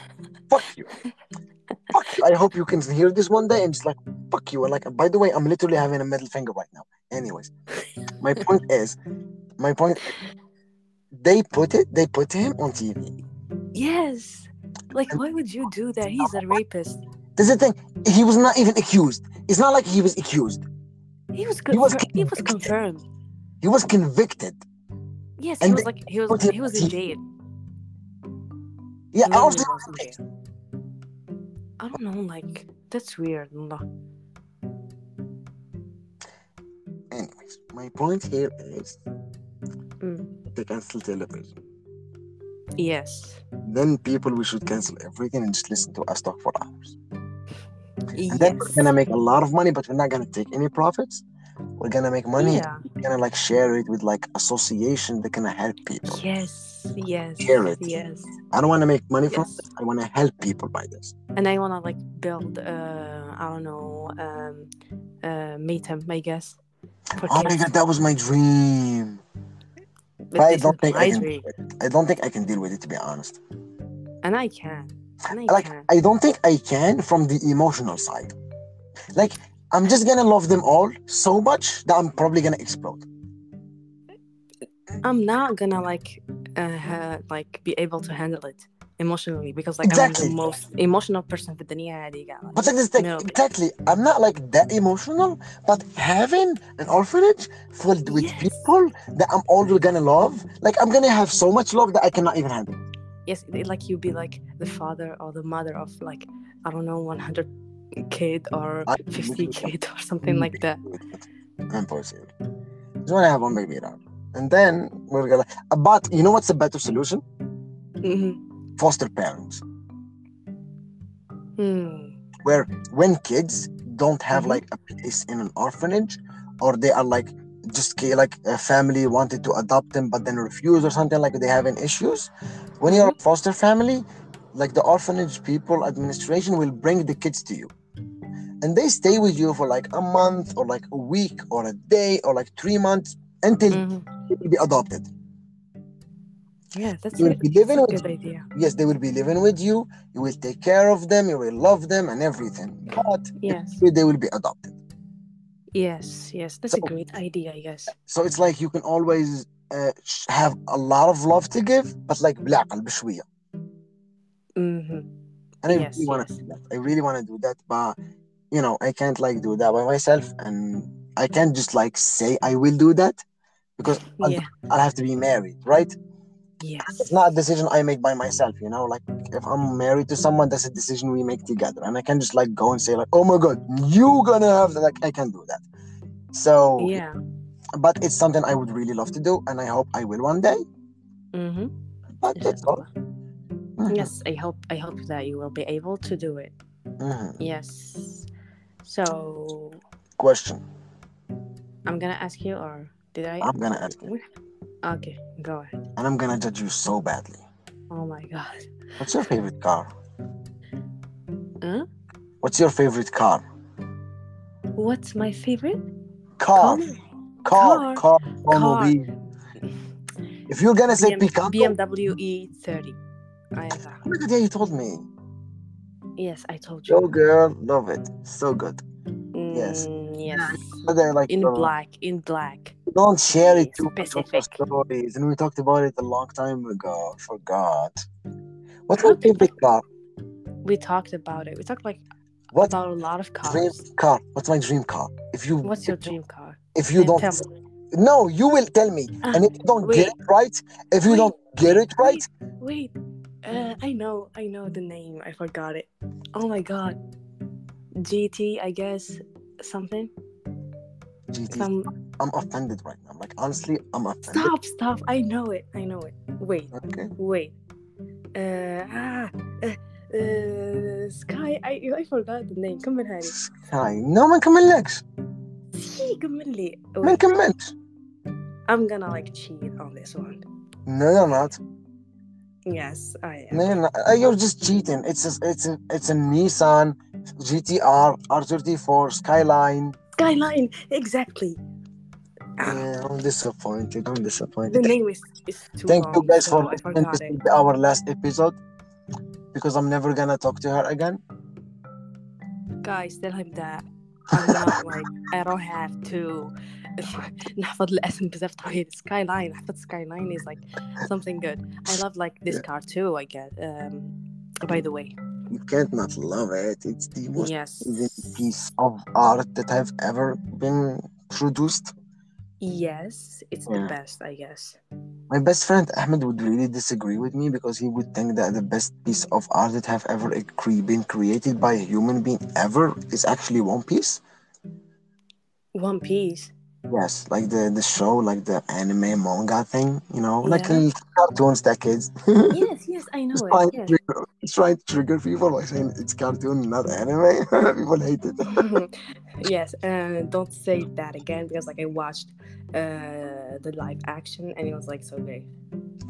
fuck you. Fuck you. I hope you can hear this one day and just like, fuck you. And like, by the way, I'm literally having a middle finger right now. Anyways, my point is, my point, they put it, they put him on TV. Yes. Like, why would you do that? He's a rapist. This is the thing. He was not even accused. It's not like he was accused. He was He was he was confirmed. He was convicted. Yes, And he was like he was he was in jail. Yeah, I Literally also. I don't know, like that's weird. wallah. Anyways, my point here is Mm. they cancel television. Yes. Then people we should cancel everything and just listen to us talk for hours. And Yes. then we're gonna make a lot of money, but we're not gonna take any profits. We're gonna make money. Yeah. We're gonna like share it with like association that gonna help people. Yes. Yes. Share it. Yes. I don't wanna make money from Yes. this. I wanna help people by this. And I wanna like build uh I don't know um uh Matem, I guess. Oh my god, that was my dream. But But I don't think I can. dream. deal with it. I don't think I can deal with it to be honest. And I can. And I Like can. I don't think I can from the emotional side. Like I'm just gonna love them all so much that I'm probably gonna explode. I'm not gonna like uh ha- like be able to handle it emotionally because like Exactly. I'm the most emotional person في الدنيا هذه قاعدة. But like this thing, No. exactly. I'm not like that emotional, but having an orphanage filled with Yes. people that I'm always gonna love, like I'm gonna have so much love that I cannot even handle. Yes, like you be like the father or the mother of like I don't know 100 kid or 50 *laughs* kid or something like that. Impossible. Just wanna have one baby around. And then we're gonna but you know what's a better solution? Mhm. Foster parents. Hmm. Where when kids don't have Mhm. like a place in an orphanage or they are like just like a family wanted to adopt them but then refused or something like they having issues. When you're a foster family like the orphanage people administration will bring the kids to you. And they stay with you for like a month or like a week or a day or like three months until Mhm. they will be adopted. Yeah, that's, You will be that's living a good idea. yes they will be living with you. You will take care of them. You will love them and everything. But Yes. they will be adopted Yes, yes, that's a So- great idea, I guess. so it's like you can always uh, sh- have a lot of love to give but like بالعقل بشوية hmm and I Yes, really want to yes. do that I really want to do that but you know I can't like do that by myself and I can't just like say I will do that because I'll, Yeah. I'll have to be married right Yes. it's not a decision I make by myself you know like if I'm married to someone that's a decision we make together and I can just like go and say like oh my god you gonna have that like I can do that so Yeah. but it's something I would really love to do and I hope I will one day Mm-hmm. but that's all Mhm. Yes, I hope I hope that you will be able to do it. Mhm. Yes. So Question: I'm gonna ask you, or did I? I'm gonna ask you, Okay, go ahead. and I'm gonna judge you so badly. Oh my god. What's your favorite car? Huh? What's your favorite car? What's my favorite? Car, Car. car, car, Car. If you're gonna say BM- Picanto, BMW E30. I have that. oh my you told me. Yes, I told you. Oh, girl, love it. So good. yes. Mm, yes. But I like In uh, black. In black. Don't share it too much on your stories. And we talked about it a long time ago. Forgot. What your did car? We talked about it. We talked like What about a lot of dream cars. car? What's my dream car? If you What's your dream car? If you don't. No, you will tell me. Ah, And if you don't get it right, if you Wait, don't get it right, Wait, uh, I know, I know the name. I forgot it. Oh my god, GT, I guess something. GT, Some I'm offended right now. Like honestly, I'm offended. stop, stop. I know it. I know it. Wait, Okay. wait. Uh, ah, uh, uh, Sky. I I forgot the name. كمل هاني. Sky. No ما نكملكش. See, كمل لي. ما Wait, نكملش. I'm gonna like cheat on this one. No, you're not. Yes, I am. No, you're, not. Uh, you're just cheating. It's a, it's a, it's a Nissan GTR R34 Skyline. Skyline, exactly. Ah, Yeah, I'm disappointed. I'm the disappointed. name is, is too Thank long, you guys so for I listening. forgot This it. will be our last episode because I'm never gonna talk to her again. guys tell him that I'm not *laughs* like I don't have to نحفظ الاسم بزاف طويل skyline نحفظ skyline is like something good I love like this car too I get um by the way You can't not love it. It's the most yes amazing piece of art that have ever been produced. yes it's the best I guess My best friend Ahmed would really disagree with me because he would think that the best piece of art that have ever been created by a human being ever is actually One Piece. One Piece Yes, like the the show, like the anime manga thing, you know, like Yeah. in cartoons that kids. *laughs* yes yes I know It's it trying, yes to trigger, it's trying to trigger people by saying it's cartoon, not anime. *laughs* people hate it. *laughs* yes and don't say that again because like I watched uh the live action and it was like so great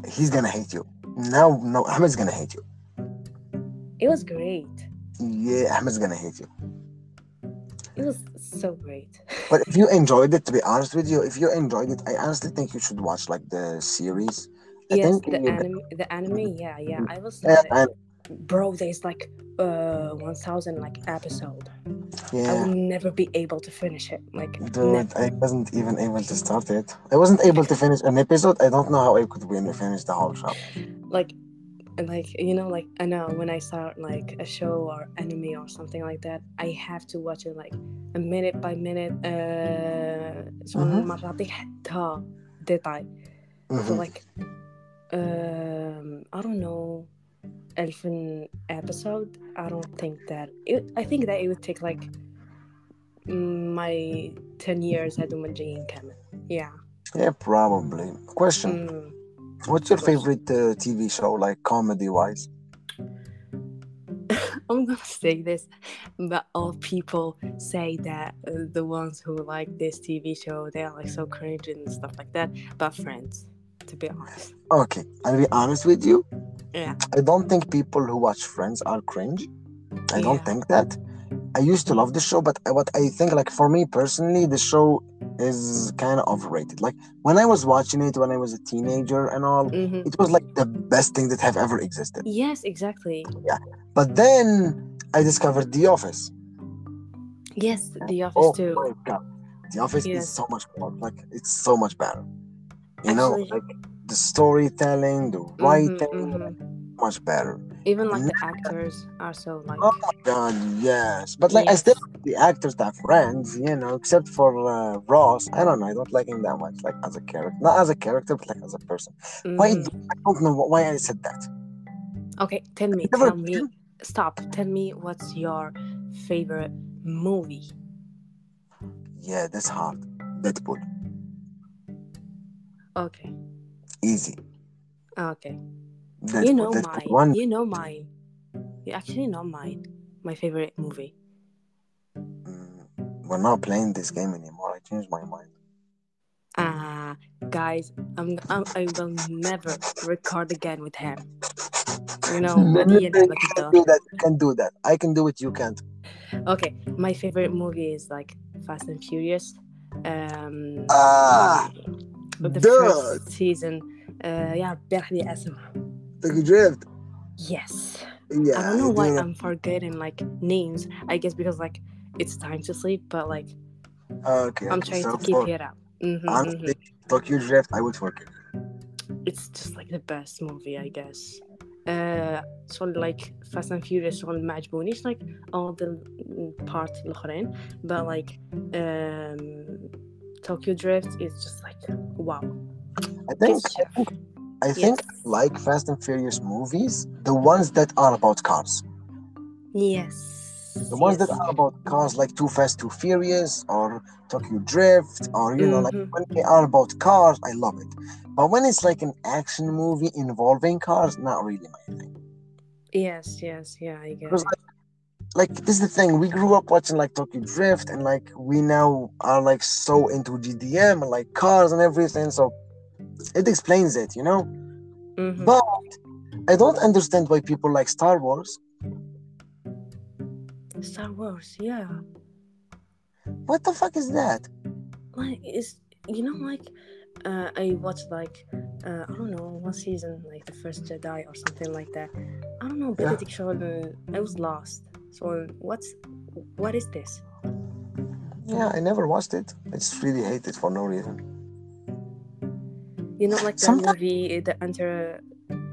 He's gonna hate you. Now, no, Ahmed's gonna hate you. it was great Yeah, Ahmed's gonna hate you. it was so great *laughs* But if you enjoyed it, to be honest with you, if you enjoyed it, I honestly think you should watch like the series. I yes think the anime the anime yeah yeah i was Yeah, bro there's like uh 1000 like episode. Yeah. i will never be able to finish it like Dude, never. i wasn't even able to start it. I wasn't able to finish an episode. I don't know how i could really finish the whole show. Like like you know like i know when i start like a show or anime or something like that i have to watch it like a minute by minute uh mm-hmm. so mm-hmm. like um i don't know elf an episode i don't think that it, i think that it would take like my 10 years at Umanji in Kamen. yeah. Yeah probably. Question. Mm. what's your favorite uh, tv show like comedy wise *laughs* i'm gonna say this but all people say that uh, the ones who like this tv show they are like so cringe and stuff like that but friends to be honest Okay, I'll be honest with you. Yeah. I don't think people who watch Friends are cringe. I don't think that. I used to love the show, but what I think, like for me personally, the show is kind of overrated. Like when I was watching it when I was a teenager and all, Mhm. it was like the best thing that have ever existed. yes exactly Yeah, But then I discovered The Office. yes the office Oh too my god, The Office Yes. is so much more. Like it's so much better. You know, like the storytelling, the Mhm, writing, mhm. much better. even like the actors are so like Oh my god, yes. But like I still like the actors that are friends, you know, except for uh, Ross. I don't know. I don't like him that much, like as a character, not as a character, but like as a person. Why? mhm. do- I don't know why I said that. okay tell me Never tell me stop tell me what's your favorite movie Yeah, that's hard. Deadpool, Okay. Easy. Okay. That's, you know mine. One. You know mine. You actually know mine. My favorite movie. Mm, we're not playing this game anymore. I changed my mind. Ah, uh, guys, I'm, I'm, i will never record again with him. You know, you can do that. Can do that. I can do it. you can't. Okay, my favorite movie is like Fast and Furious. Um, ah the dude. first season. Uh, يا ربي راح لي اسمها. Tokyo Drift. Yes. Yeah. I don't know why do I'm forgetting like names. I guess because like it's time to sleep, but like Okay. I'm okay, trying so to keep for- it up. Mhm, Honestly, mhm. Tokyo Drift, I would forgive. It's just like the best movie, I guess. Uh, so like Fast and Furious so ما عجبونيش like all the part الآخرين but like um, Tokyo Drift is just like wow. I think, I think, I think Yes. like Fast and Furious movies, the ones that are about cars. Yes. The ones yes. that are about cars, like Too Fast, Too Furious, or Tokyo Drift, or you know, like Mhm. when they are about cars, I love it. But when it's like an action movie involving cars, not really my thing. Yes, yes, yeah, I get Because like, like this is the thing we grew up watching like Tokyo Drift and like we now are like so into JDM and like cars and everything so it explains it you know? Mm-hmm. but I don't understand why people like Star Wars. Star Wars yeah. What the fuck is that? Like is you know like uh, I watched like uh, I don't know one season like the first Jedi or something like that. I don't know Benedict yeah. Cumberbatch I was lost. So what's what is this? Yeah, I never watched it. I just really hate it for no reason. You know like the Sometimes- movie the Inter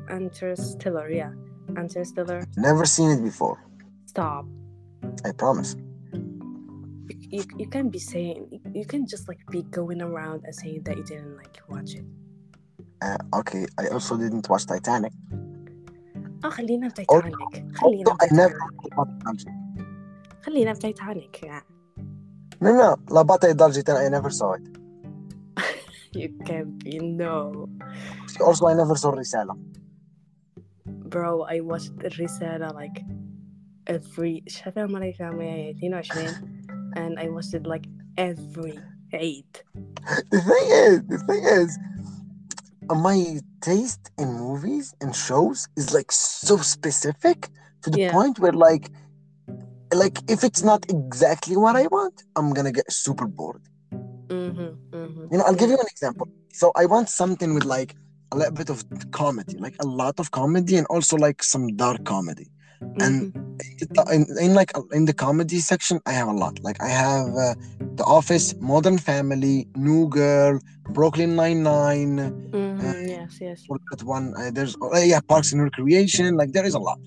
Interstellar, yeah. Interstellar. Never seen it before. Stop. I promise. You, you, you can't be saying you can just like be going around and saying that you didn't like watch it. Uh, okay, I also didn't watch Titanic. اه خلينا في تايتانيك خلينا Also, في I never. تايتانيك خلينا في تايتانيك yeah. No, no, La Bata e Dargitan, I never saw it. *laughs* You can't be no. Also, I never saw Risala. Bro, I watched الرسالة like every شافها مرة كاملة 22 and I watched it like every eight. The thing is, the thing is, uh, my taste in movies and shows is like so specific to the Yeah. point where like, like if it's not exactly what I want, I'm gonna get super bored. Mm-hmm, mm-hmm. You know, I'll give you an example. So I want something with like a little bit of comedy, like a lot of comedy, and also like some dark comedy. And mm-hmm. In, in like in the comedy section, I have a lot. Like I have uh, The Office, Modern Family, New Girl, Brooklyn Nine Nine. Mm-hmm. yes, yes. Forgot one. Uh, there's uh, yeah, Parks and Recreation. Like there is a lot.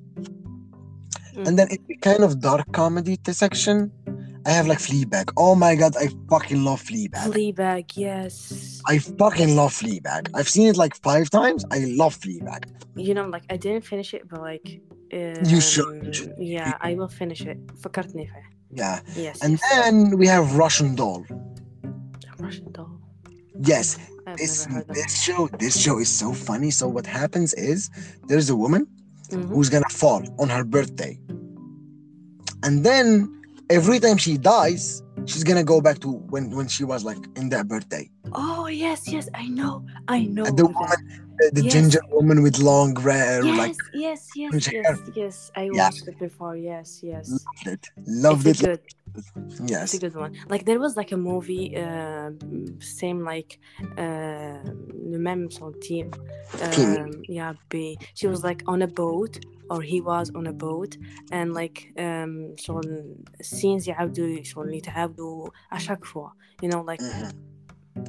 Mm. And then in the kind of dark comedy section, I have like Fleabag. Oh my god, I fucking love Fleabag. Fleabag, yes. I fucking love Fleabag. I've seen it like five times. I love Fleabag. You know, like I didn't finish it, but like. Um, You should. You should. Yeah, I will finish it. فكرتني فيه. Yeah. Yes. And yes. then we have Russian Doll. Russian doll. Yes, I've this never heard of this show this show is so funny. So what happens is there's a woman Mhm. who's gonna fall on her birthday, and then every time she dies, she's gonna go back to when when she was like in that birthday. Oh yes, yes, I know, I know. And the woman, the, the Yes. ginger woman with long hair, Yes, like yes, yes, yes, hair. yes. I Yeah. watched it before. Yes, yes. loved it, loved it's it. good, Yes, it's a good one. Like there was like a movie, uh, same like uh, the même son team. Team. Um, yeah, be she was like on a boat or he was on a boat and like um شغل scenes يعاودوا شغل يتعاودوا à chaque fois you know like Mhm.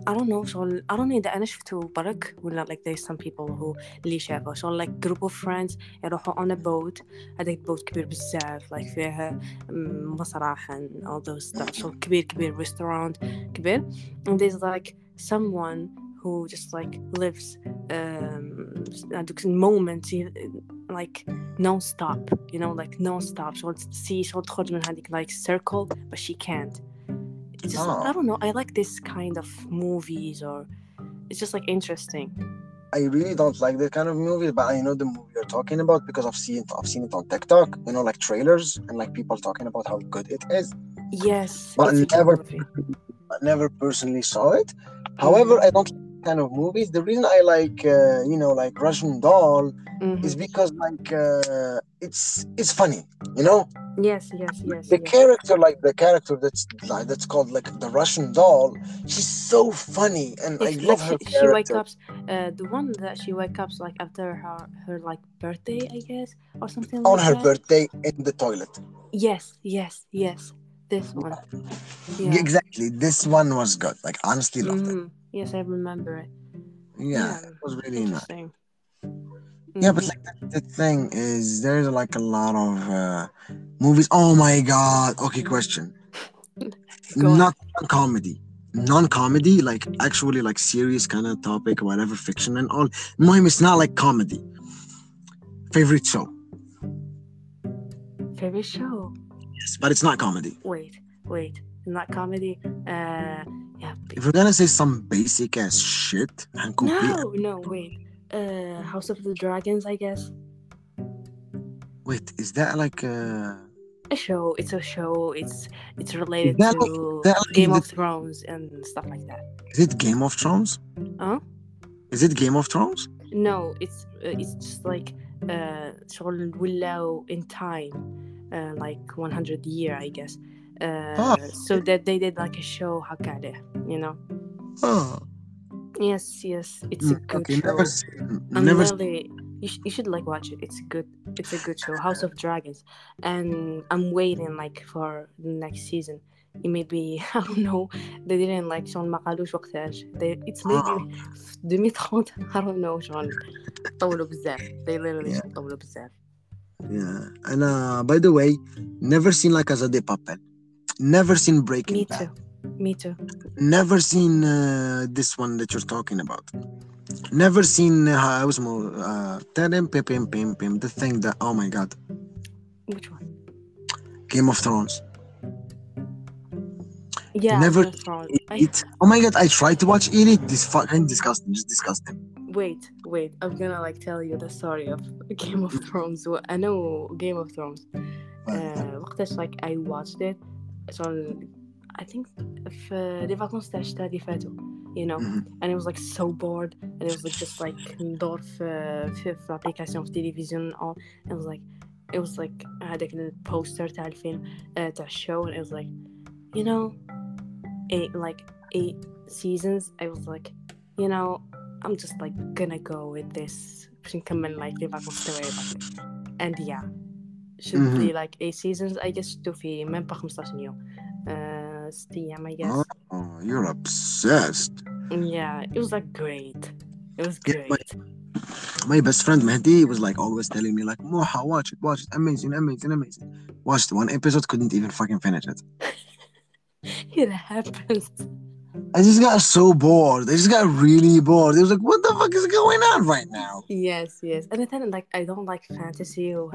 I don't know شغل I don't know إذا أنا شفته برك ولا like there's some people who اللي شافوا شغل like group of friends يروحوا on a boat هذاك boat كبير بزاف like فيها م- مسرح and all those stuff شغل كبير كبير restaurant كبير and there's like someone who just like lives um هذوك moments like non-stop you know like non-stop شغل تسي شغل تخرج من هذيك like circle but she can't it's just Oh. I don't know I like this kind of movies or it's just like interesting I really don't like that kind of movie, but I know the movie you're talking about because I've seen it. I've seen it on TikTok. You know, like trailers and like people talking about how good it is. yes But it's a good never-. Never personally saw it. Mm-hmm. However, I don't kind of movies. The reason I like, uh, you know, like Russian Doll Mhm. is because like uh, it's it's funny, you know. Yes, yes, yes. The yes. character, like the character that's like, that's called like the Russian Doll, she's so funny, and I love like her she, she wake character. up, uh, the one that she wake up like after her her like birthday, I guess, or something On like her that. birthday in the toilet. Yes, yes, yes. This one. Yeah. Exactly. This one was good. Like honestly, loved it. Yes, I remember it. Yeah, it was really nice. Interesting. Yeah, but Mhm. like the, the thing is, there's like a lot of uh, movies. Oh my god. Okay, question. *laughs* Go on. Not comedy. Non-comedy, like actually like serious kind of topic, whatever, fiction and all. Mine it's not like comedy. Favorite show. favorite show. Yes, but it's not comedy. Wait, wait Not comedy. Uh, yeah. If we're gonna say some basic ass shit, هنكون No, no, wait. Uh, House of the Dragons, I guess. Wait, is that like uh A show. It's a show. It's it's related that to like- that like Game the- of Thrones and stuff like that. is it Game of Thrones? Huh? Is it Game of Thrones? No, it's uh, it's just like uh شغل ولاو in time, uh, like 100 year, I guess. Ah. uh, oh. so that they did like a show Hakade, you know? Oh yes yes it's a mm, good okay, show. never seen, never really, you, sh- you should like watch it. It's a good it's a good show. House of dragons. And i'm waiting like for the next season. Maybe *laughs* I don't know they didn't like John ما قالوش they, it's maybe في 2030 I don't know شغل they literally yeah. yeah. And uh, by the way never seen like Casa de Papel. Never seen Breaking Me Bad. too. Me too. Never seen uh, this one that you're talking about. Never seen uh, I was more uh, the thing that oh my god. Which one? Game of Thrones. Yeah, never. It, oh my god! I tried to watch Elite. This fucking disgusting. Just disgusting. Wait, wait. I'm gonna like tell you the story of *laughs* Game of Thrones. I know Game of Thrones. Uh, like I watched it شغل I think في لي فاكونس تاع الشتا اللي فاتوا you know Mhm. and it was like so bored and it was like just like ندور في في في ابليكاسيون في التلفزيون and all it was like it was like هذاك البوستر تاع الفيلم uh, تاع الشو and it was like you know eight like eight seasons I was like you know I'm just like gonna go with this باش نكمل like لي فاكونس تاعي like and yeah should Mhm. be like eight seasons I guess شفتو في même pas 15 يوم uh, ست أيام I guess Oh, you're obsessed. yeah it was like great it was Yeah, great but- My best friend Mehdi was like always telling me like Moha, watch it, watch it, amazing, amazing, amazing. Watched one episode, couldn't even fucking finish it. *laughs* it happens I just got so bored. I just got really bored. It was like, what the fuck is going on right now? Yes, yes. And then like I don't like fantasy or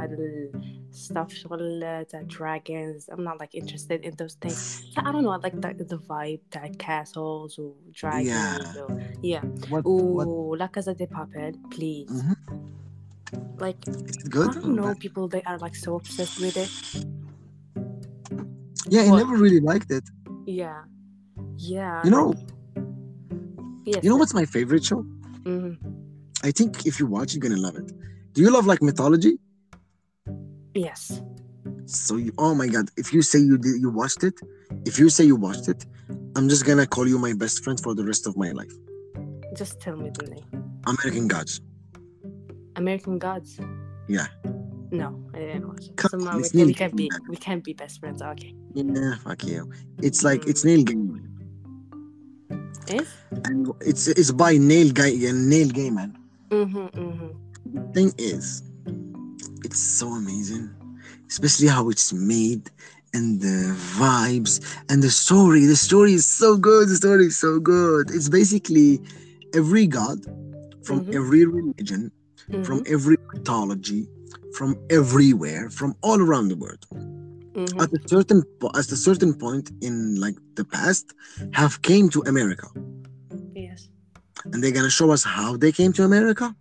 stuff uh, the dragons. I'm not like interested in those things. I don't know. I like the, the vibe, that castles or dragons. Yeah. Or, yeah. What, Ooh, what? La Casa de Papel, please. Mm-hmm. Like I don't know. People they are like so obsessed with it. Yeah, I never really liked it. Yeah yeah You know, yes you know what's my favorite show? Mhm. I think if you watch, you're gonna love it. Do you love like mythology? yes So you, oh my god, if you say you did, you watched it, if you say you watched it, I'm just gonna call you my best friend for the rest of my life. just tell me the name American Gods. American Gods Yeah. no I didn't watch it Come so on, we, can, we can't be we can't be best friends okay Yeah, fuck you. It's like it's Neil Gaiman, is and it's it's by Neil Guy Neil Gaiman. mm-hmm mm-hmm Thing is, it's so amazing, especially how it's made and the vibes and the story. The story is so good. The story is so good. It's basically every god from Mhm. every religion, from mm-hmm, every mythology, from everywhere, from all around the world. Mm-hmm. At a certain at a certain point in like the past, have came to America, yes and they're gonna show us how they came to America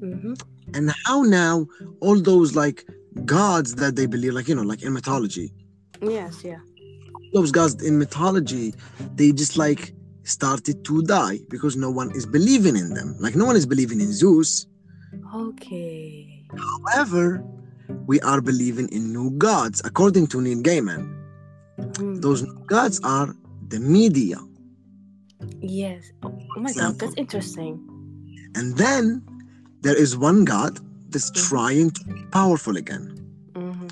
mm-hmm and how now all those like gods that they believe, like you know, like in mythology, yes yeah those gods in mythology, they just like started to die because no one is believing in them. Like no one is believing in Zeus. Okay. However, we are believing in new gods according to Neil Gaiman. Hmm. Those new gods are the media. Yes. Oh, oh my god, that's interesting. And then there is one god that's Mhm. trying to be powerful again. hmm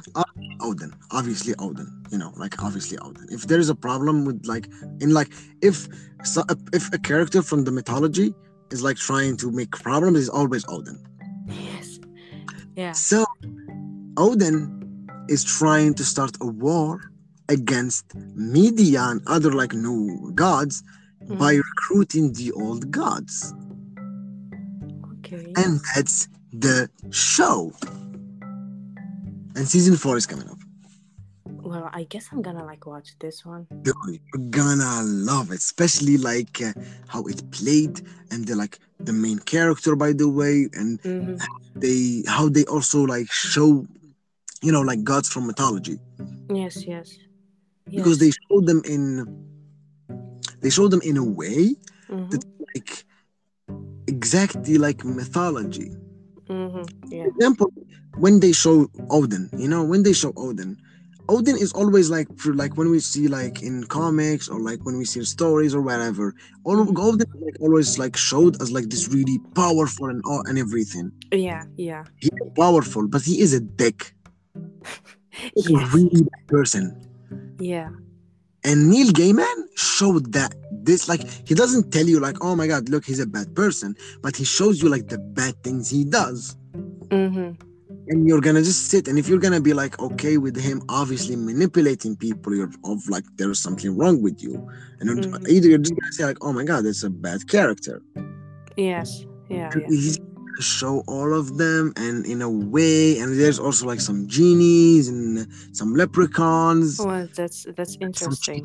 Odin, obviously Odin. You know, like obviously Odin. If there is a problem with like in like if so, if a character from the mythology is like trying to make problems, it's always Odin. Yes. Yeah. So Odin is trying to start a war against media and other like new gods by Mhm. recruiting the old gods. Okay. And that's the show. And season four is coming up. well, I guess I'm gonna like watch this one. Dude, you're gonna love it, especially like uh, how it played and the like the main character, by the way, and hmm they how they also like show, you know, like gods from mythology Yes. Yes. because they show them in they show them in a way hmm that like exactly like mythology. hmm Yeah. For example, when they show Odin, you know, when they show Odin, Odin is always like for like when we see like in comics or like when we see stories or whatever. All Mhm. Odin like always like showed as like this really powerful and all and everything. Yeah. Yeah. He's powerful, but he is a dick. *laughs* He's a Yes. really bad person. Yeah. And Neil Gaiman showed that this like he doesn't tell you like, oh my god, look, he's a bad person, but he shows you like the bad things he does. hmm and you're gonna just sit and if you're gonna be like okay with him obviously manipulating people you're of like there's something wrong with you and Mhm. either you're just gonna say like oh my god that's a bad character Yes. Yeah. Yeah. he's show all of them and in a way and there's also like some genies and some leprechauns Well, that's that's interesting.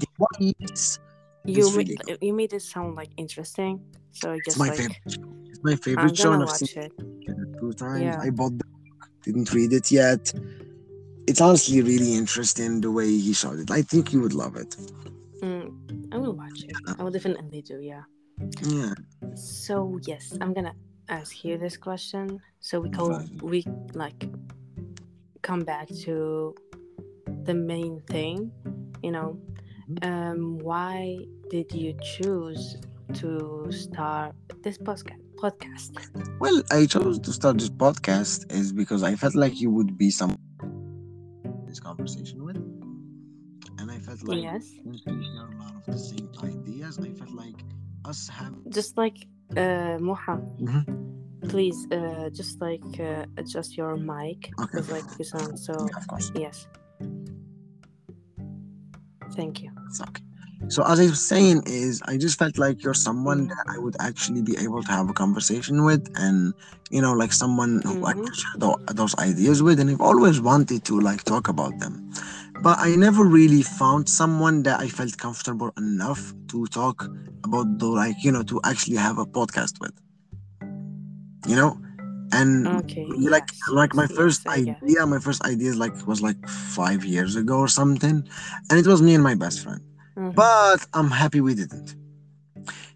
You made really you made it sound like interesting. So I it's guess my like favorite show. it's my I'm favorite gonna i've watch seen it. it two times Yeah. i bought the book didn't read it yet it's honestly really interesting the way he showed it i think you would love it Mm, I will watch it. I will definitely do. Yeah. yeah So yes, I'm gonna ask you this question. So we call we like come back to the main thing. You know, um, why did you choose to start this podcast? Podcast. Well, I chose to start this podcast is because I felt like you would be some this conversation with, and I felt like Yes. we share a lot of the same ideas, I felt like us have. Just like uh, Moha, Mhm. please uh, just like uh, adjust your mic Okay. because like you sound so. Yeah, of course, Yes. Thank you. it's okay. So as I was saying, is I just felt like you're someone that I would actually be able to have a conversation with, and you know, like someone who I Mhm. could share those ideas with, and I've always wanted to like talk about them. But I never really found someone that I felt comfortable enough to talk about the like you know to actually have a podcast with. You know, and Okay. like yes, like my yes, first yes, I get idea, my first idea like was like five years ago or something, and it was me and my best friend. Mhm. But I'm happy we didn't.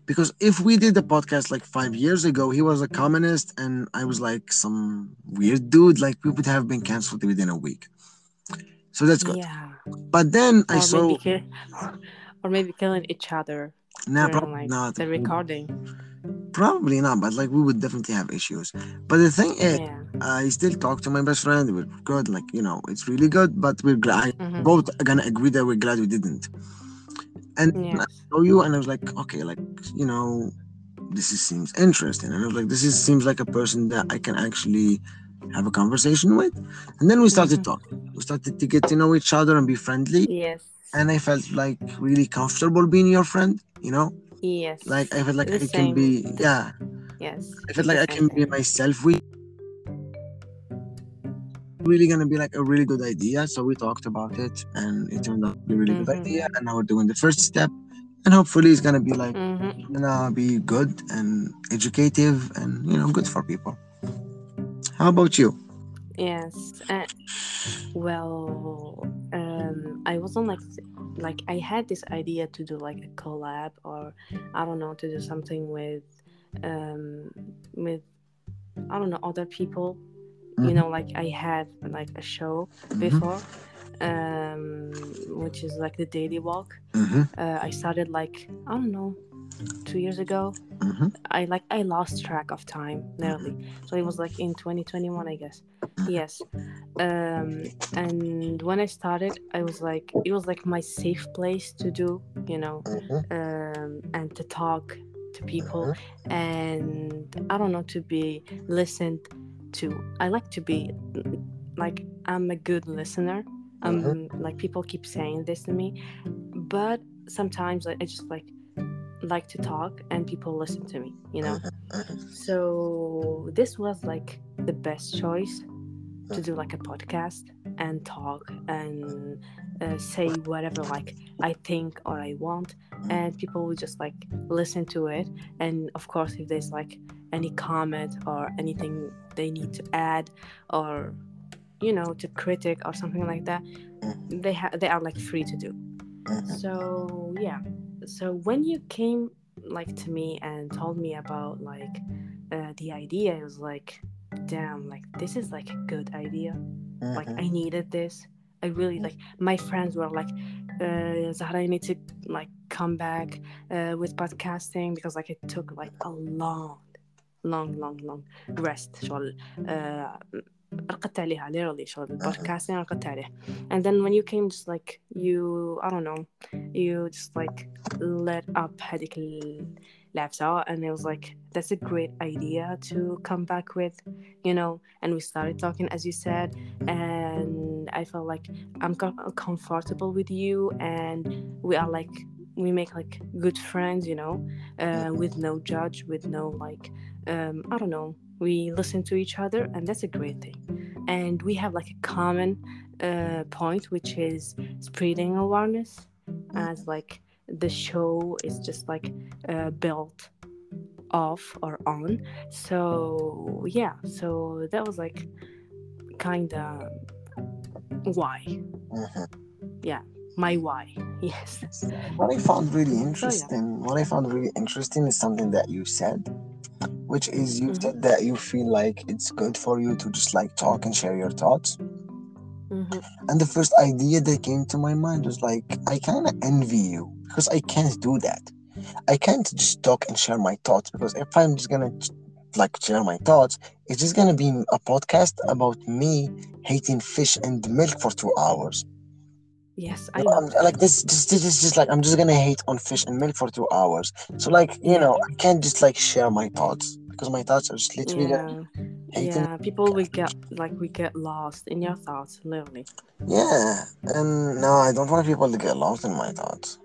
Because if we did the podcast like five years ago, he was a communist and I was like some weird dude, like we would have been cancelled within a week. So that's good. Yeah. But then I saw maybe kill, *laughs* or maybe killing each other nah, probably like not. the recording. Probably not, but like we would definitely have issues. But the thing is, Yeah. I still talk to my best friend. We're good, like you know, it's really good. But we're glad. Mhm. Both are gonna agree that we're glad we didn't. And Yes. saw you and I was like, okay, like, you know, this is, seems interesting. And I was like, this is, seems like a person that I can actually have a conversation with. And then we started Mhm. talking. We started to get to know each other and be friendly. Yes. And I felt like really comfortable being your friend, you know? Yes. Like I felt like The I can be, yeah. Yes. I felt like I can be myself. We really gonna be like a really good idea. So we talked about it and it turned out to be a really good Mhm. idea. And now we're doing the first step. And hopefully it's gonna be like Mhm. gonna be good and educative and you know good for people. How about you? Yes. Uh, well, um, I wasn't like like I had this idea to do like a collab or I don't know to do something with um, with I don't know other people. You Mhm. know, like I had like a show Mhm. before, um, which is like the Daily Walk. Mhm. Uh, I started like I don't know two years ago. Mhm. I like I lost track of time nearly. So it was like in 2021, I guess. Yes. Um, and when I started, I was like, it was like my safe place to do, you know, Mhm. um, and to talk to people, and I don't know, to be listened to. I like to be like I'm a good listener. Um, like people keep saying this to me, but sometimes like, I just like like to talk and people listen to me, you know. Uh-huh, uh-huh. So this was like the best choice to do like a podcast and talk and uh, say whatever like I think or I want, and people will just like listen to it. And of course, if there's like any comment or anything they need to add or you know to critic or something like that, mm-hmm. they ha- they are like free to do. Mm-hmm. So yeah so when you came like to me and told me about like uh, the idea, it was like, damn, like this is like a good idea. Mm-hmm. Like I mm-hmm. needed this. I really like my friends were like, uh, Zahra, I need to like come back uh, with podcasting because like it took like a long, long, long, long rest. Uh, رقدت عليها literally شغل podcasting رقدت عليه and then when you came just like you I don't know you just like let up هذيك اللعبة and it was like that's a great idea to come back with you know and we started talking as you said and I felt like I'm co- comfortable with you and we are like we make like good friends you know uh, with no judge with no like um, I don't know we listen to each other and that's a great thing. And we have like a common uh, point which is spreading awareness as like the show is just like uh, built off or on. So yeah so that was like kind of why Mhm. my why *laughs* yes. What I found really interesting, what I found really interesting is something that you said, which is you Mhm. said that you feel like it's good for you to just like talk and share your thoughts. Mhm. And the first idea that came to my mind was like, I kind of envy you because I can't do that. I can't just talk and share my thoughts because if I'm just gonna like share my thoughts, it's just gonna be a podcast about me hating fish and milk for two hours. yes i know, know I'm, like this, this, this is just like I'm just gonna hate on fish and milk for two hours. So like you know, I can't just like share my thoughts because my thoughts are just literally gonna yeah hating. yeah people will get like we get lost in your thoughts literally Yeah, and no, I don't want people to get lost in my thoughts.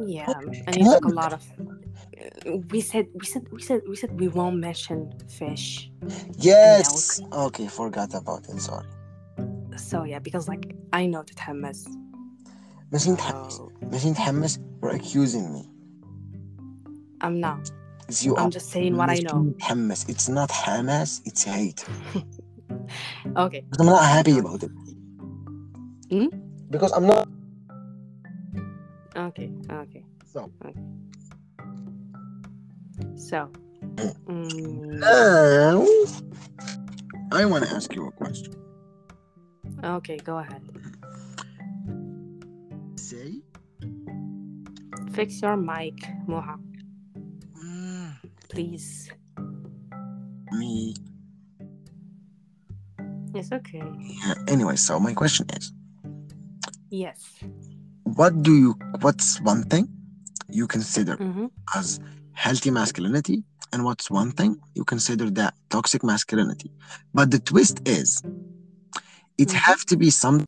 yeah and you took a lot of we said we said we said we said we won't mention fish Yes. Okay, forgot about it. Sorry. so yeah because like I know تتحمس ماشي متحمس so ماشي متحمس you're accusing me I'm not It's You I'm just saying what I know. Hamas. It's not Hamas, it's hate. *laughs* okay. Because I'm not happy about it. Hmm? Because I'm not. Okay, okay. So. Okay. So. Mm. Now, I want to ask you a question. Okay, go ahead. Say. Fix your mic, Moha please me it's okay yeah. anyway so my question is yes what do you what's one thing you consider mm-hmm. as healthy masculinity and what's one thing you consider that toxic masculinity but the twist is it Mhm. have to be some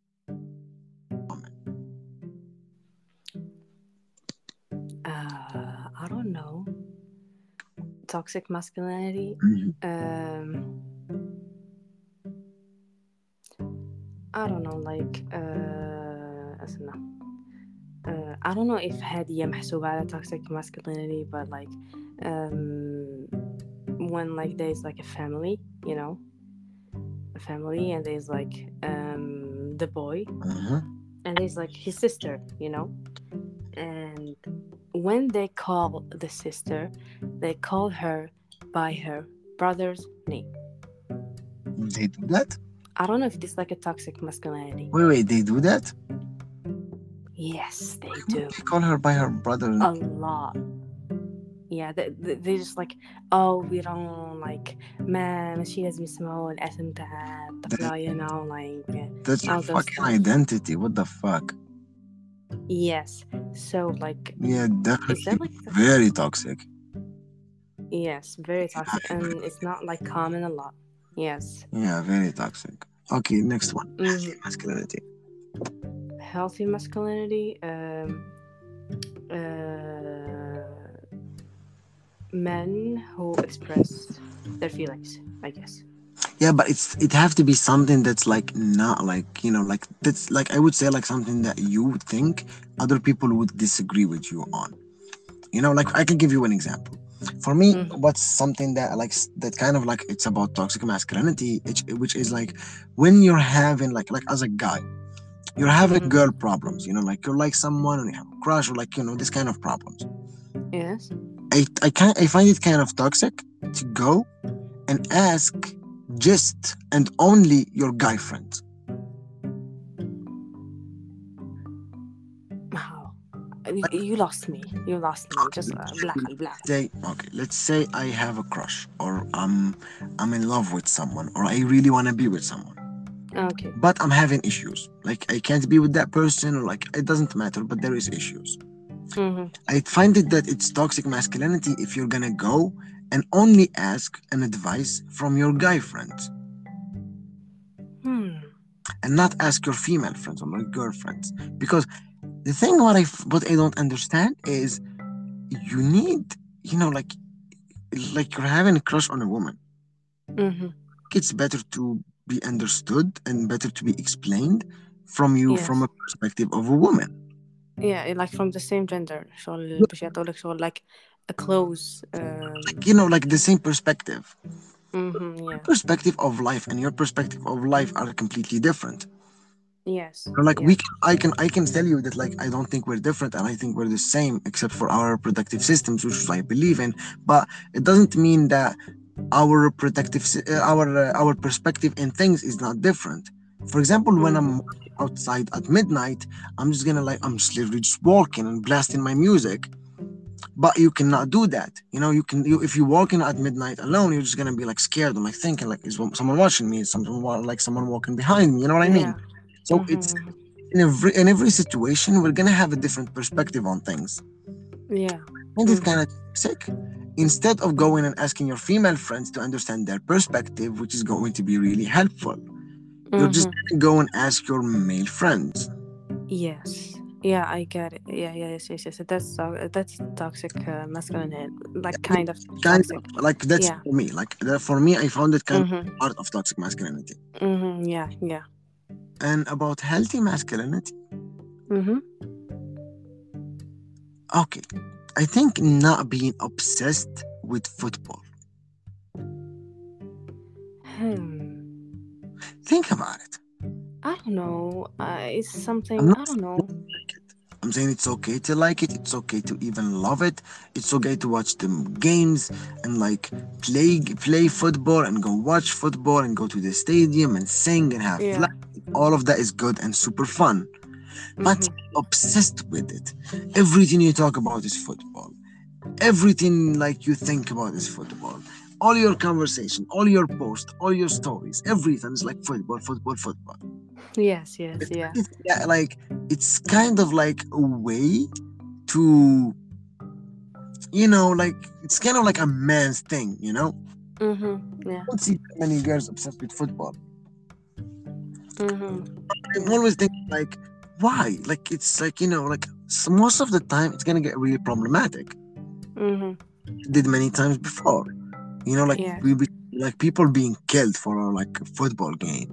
toxic masculinity Mhm. um I don't know like uh اسمع uh, I don't know if هذه محسوبة على toxic masculinity but like um when like there's like a family you know a family and there's like um the boy Mhm. and he's like his sister, you know. And when they call the sister, they call her by her brother's name. They do that? I don't know if it's like a toxic masculinity. Wait, wait, they do that? Yes, they do. They call her by her brother's name. A lot. Yeah, they, they, just like, oh, we don't like, man, she has Mismo and SM that, you know, like. That's your fucking stuff. identity. What the fuck? Yes. So, like, Yeah, is definitely that like, very toxic. yes, very toxic, *laughs* and it's not like common a lot. Yes. Yeah, very toxic. Okay, next one. Mhm. Masculinity. Healthy masculinity, um, uh, men who express their feelings, I guess. Yeah, but it's it have to be something that's like not like you know like that's like I would say like something that you think other people would disagree with you on. You know, like I can give you an example. For me, Mhm. what's something that like that kind of like it's about toxic masculinity, which, is like when you're having like like as a guy, you're having Mhm. girl problems. You know, like you're like someone and you have a crush or like you know this kind of problems. Yes. I I can I find it kind of toxic to go and ask just and only your guy friends. Wow. You, you lost me. You lost me. Just uh, black and black. Say okay, let's say I have a crush or I'm I'm in love with someone or I really want to be with someone, Okay. but I'm having issues. Like I can't be with that person or like it doesn't matter, but there is issues. Mm-hmm. I find it that it's toxic masculinity if you're gonna go and only ask an advice from your guy friends Hmm. and not ask your female friends or your girlfriends because the thing what I f- what I don't understand is you need you know like like you're having a crush on a woman Mm-hmm. it's better to be understood and better to be explained from you Yes. from a perspective of a woman Yeah, like from the same gender. شغل باش يعطولك شغل like a close. Um, like you know like the same perspective mm-hmm, yeah. perspective of life and your perspective of life are completely different Yes. So, like yeah. we can i can i can tell you that like i don't think we're different and i think we're the same except for our reproductive systems which i believe in but it doesn't mean that our reproductive uh, our uh, our perspective in things is not different for example when i'm outside at midnight i'm just gonna like i'm just literally just walking and blasting my music but you cannot do that you know you can you, if you're walking at midnight alone you're just gonna be like scared and like thinking like is someone watching me is someone like someone walking behind me you know what i mean Yeah. so Mhm, it's in every in every situation we're gonna have a different perspective on things Yeah. and it's Mhm. kind of sick instead of going and asking your female friends to understand their perspective which is going to be really helpful you're just Mhm. gonna go and ask your male friends Yes. Yeah, I get it. Yeah, yeah, yes, yes, yes. That's to- that's toxic uh, masculinity, like kind of kind toxic. of like that's Yeah. for me like that for me i found it kind Mm-hmm. of part of toxic masculinity Mm-hmm. Yeah, yeah. and about healthy masculinity Mm-hmm. okay i think not being obsessed with football Hmm. think about it I don't know. Uh, it's something I don't know. I'm saying it's okay to like it. It's okay to even love it. It's okay to watch the games and like play play football and go watch football and go to the stadium and sing and have Yeah. fun. All of that is good and super fun. But Mhm. obsessed with it. Everything you talk about is football. Everything like you think about is football. All your conversation, all your posts, all your stories, everything is like football, football, football. Yes, yes, yeah. yeah, like it's kind of like a way to you know like it's kind of like a man's thing you know Mm-hmm. Yeah. I don't see many girls obsessed with football Mm-hmm. i'm always thinking like why like it's like you know like most of the time it's gonna get really problematic Mm-hmm. Did many times before you know like Yeah. we be like people being killed for like a football game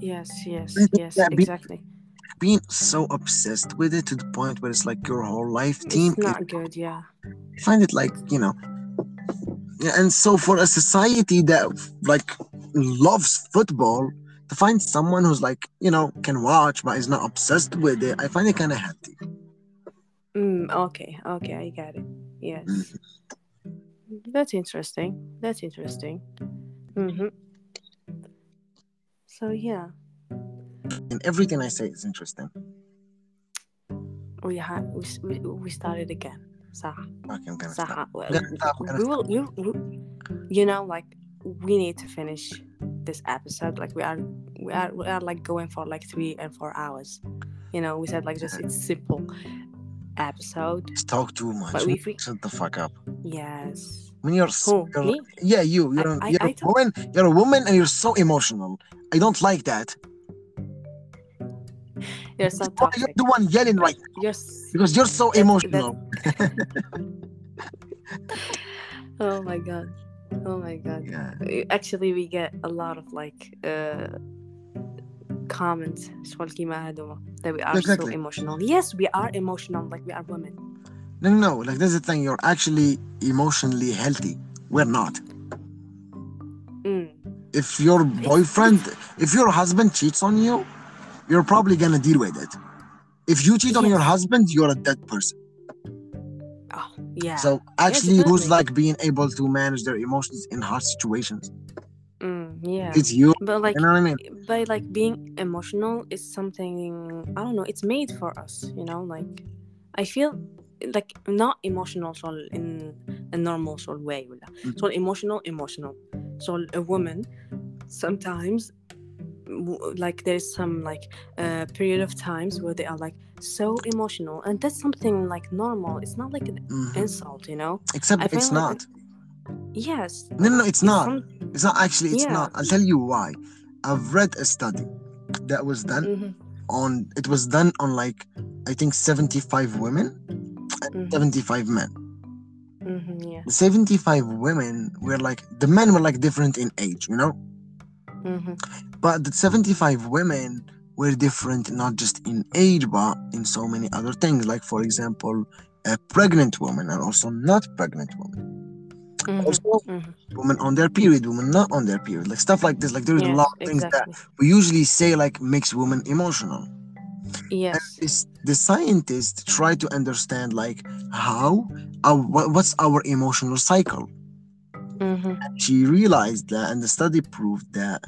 Yes, yes, yes, be- exactly. being so obsessed with it to the point where it's like your whole life team It's not good, yeah. I find it like you know yeah and so for a society that like loves football to find someone who's like you know can watch but is not obsessed with it i find it kind of healthy Mm, okay, okay, I get it. Yes. Mhm. That's interesting. That's interesting. Mm-hmm. So yeah. And everything I say is interesting. We had we, we started again. Sarah. Okay, I'm gonna Sarah. stop. We. we will. You, you know, like we need to finish this episode. Like we are, we are, we are like going for like three and four hours. You know, we said like just it's simple episode. Let's talk too much. But we, we, shut the fuck up. Yes when you're, Who, oh, you're me? yeah you you're, I, I, you're woman you're a woman and you're so emotional. I don't like that. You're so toxic. You're the one yelling right you're, because you're so emotional. *laughs* oh my god. Oh my god. Yeah. actually we get a lot of like uh comments that we are exactly. so emotional. Yes we are emotional like we are women no no like that's the thing you're actually emotionally healthy we're not Mm. if your boyfriend if your husband cheats on you you're probably gonna deal with it if you cheat on your husband you're a dead person Oh yeah. so actually who's like being able to manage their emotions in hard situations Mm, yeah. it's you But like you know what i mean by like being emotional is something I don't know. It's made for us. You know, like I feel like not emotional so in a normal sort of way. ولا. So emotional, emotional. So a woman sometimes w- like there's some like uh, period of times where they are like so emotional and that's something like normal it's not like an Mhm. insult you know except I it's feel like not yes no no no it's not some- it's not actually it's Yeah. not i'll tell you why i've read a study that was done Mhm, on it was done on like i think 75 women Mhm. 75 men. Mhm, yeah. 75 women were like the men were like different in age you know? Mhm, but the 75 women were different not just in age but in so many other things. Like for example a pregnant woman and also not pregnant woman. Mhm, also mhm. women on their period women not on their period. Like stuff like this. Like there's a lot of things that we usually say like makes women emotional yes. The scientists try to understand like how our, what's our emotional cycle. Mhm, she realized that and the study proved that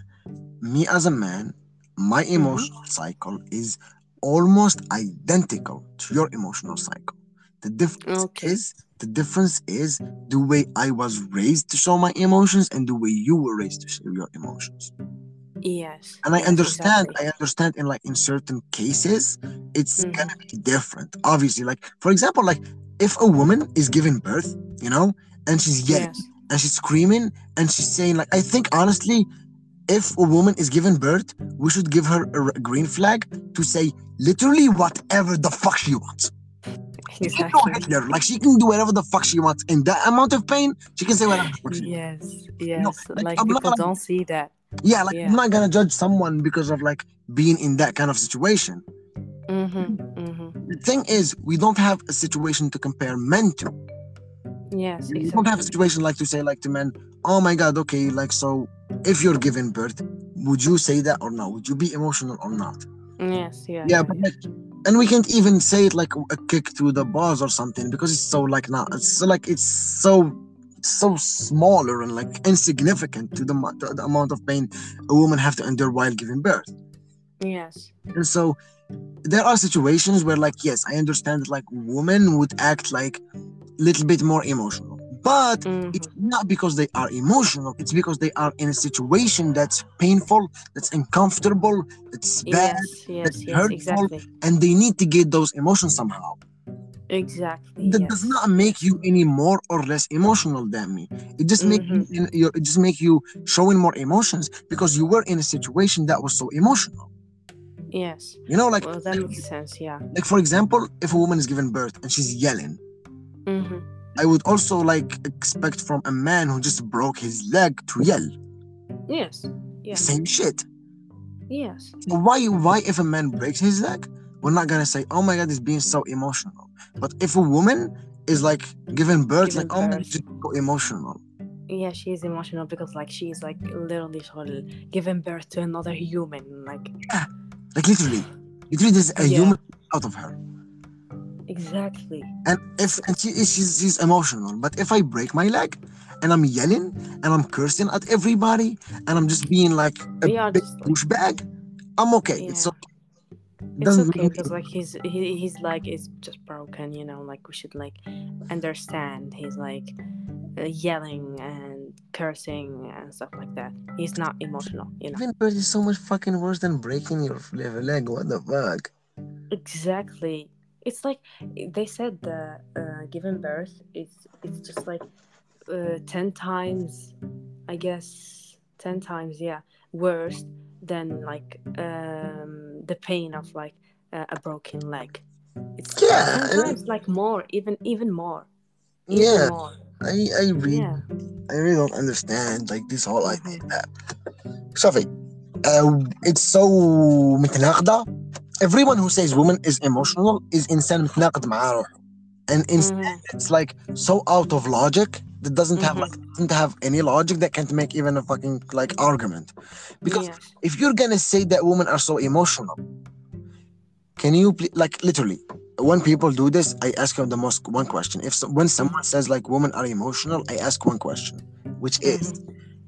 me as a man my Mm-hmm. emotional cycle is almost identical to your emotional cycle. The difference Okay. is the difference is the way i was raised to show my emotions and the way you were raised to show your emotions yes and i understand exactly. i understand in like in certain cases it's Mhm. gonna be different obviously like for example like if a woman is giving birth you know and she's yelling yes and she's screaming and she's saying like i think honestly if a woman is giving birth we should give her a green flag to say literally whatever the fuck she wants exactly Hitler, like she can do whatever the fuck she wants in that amount of pain she can say whatever the fuck she wants. yes yes like, like not people like- don't see that yeah like Yeah. i'm not gonna judge someone because of like being in that kind of situation. Mm-hmm, mm-hmm. the thing is we don't have a situation to compare men to. Yes we don't have a situation like to say like to men oh my god okay like so if you're giving birth would you say that or no? Would you be emotional or not? Yes yeah yeah but like and we can't even say it like a kick through the balls or something because it's so like not it's so like it's so so smaller and like insignificant to the, to the amount of pain a woman have to endure while giving birth yes and so there are situations where like yes i understand that like women would act like a little bit more emotional but Mhm. it's not because they are emotional it's because they are in a situation that's painful that's uncomfortable that's bad yes yes that's yes hurtful. exactly and they need to get those emotions somehow exactly that yes. does not make you any more or less emotional than me. It just make you Mm-hmm. in, you it just make you showing more emotions because you were in a situation that was so emotional. Yes. You know like well that makes sense yeah. like for example if a woman is giving birth and she's yelling. Mm-hmm. i would also like expect from a man who just broke his leg to yell. Yes yeah same shit. Yes. So why why if a man breaks his leg we're not gonna say oh my god he's being so emotional but if a woman is like giving birth, giving like oh she's so emotional. Yeah, she is emotional because like she's like literally giving birth to another human, like yeah, like literally, literally there's a yeah. human out of her. Exactly. And if and she is she's, she's emotional, but if I break my leg, and I'm yelling and I'm cursing at everybody and I'm just being like a big pushback, I'm okay. Yeah. It's okay it's Doesn't okay because like he's he, he's like is just broken you know like we should like understand he's like uh, yelling and cursing and stuff like that he's not emotional you know Even birth is so much fucking worse than breaking your leg. What the fuck? exactly it's like they said the uh, giving birth it's it's just like uh, 10 times i guess 10 times yeah worse than like um the pain of like uh, a broken leg it's Yeah, sometimes like more even even more even Yeah, more I I really yeah I really don't understand like this whole Mhm. idea. that Sophie, uh, it's so متناقضة. Everyone who says woman is emotional is إنسان متناقض مع روحه. And instead, Mhm. it's like so out of logic that doesn't have Mhm. like doesn't have any logic that can't make even a fucking like argument. Because yes if you're gonna say that women are so emotional, can you like literally when people do this, I ask them the most one question. If so, when someone says like women are emotional, I ask one question, which is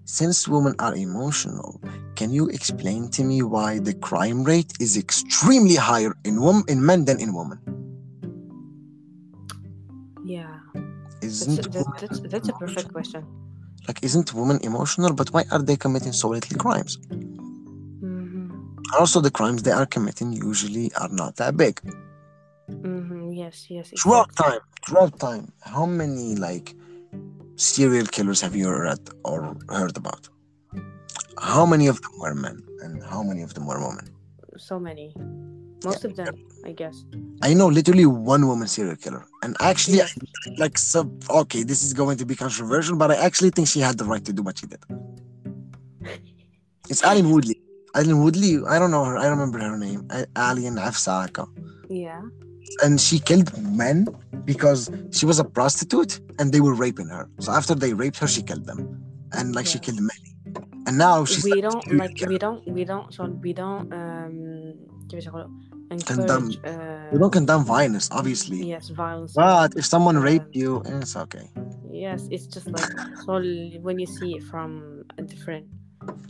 since women are emotional, can you explain to me why the crime rate is extremely higher in women in men than in women? Isn't that, women that's, that's a perfect question like isn't women emotional? But why are they committing so little crimes? hmm Also, the crimes they are committing usually are not that big. hmm yes yes Throughout exactly. time, throughout time, how many like serial killers have you read or heard about? How many of them were men and how many of them were women? so many most of them i guess I know literally one woman serial killer, and actually, Yes. I- like, sub. Okay, this is going to be controversial, but I actually think she had the right to do what she did. It's Aileen *laughs* Woodley. Aileen Woodley. I don't know her. I remember her name. A- Aileen Afsaka. yeah and she killed men because she was a prostitute and they were raping her. So after they raped her, she killed them, and like she killed many. And now she's we don't like killer. we don't we don't so we don't um condemn. Um, uh, we don't condemn violence, obviously. Yes, violence. But if someone um, raped you, eh, it's okay. Yes, it's just like when you see it from a different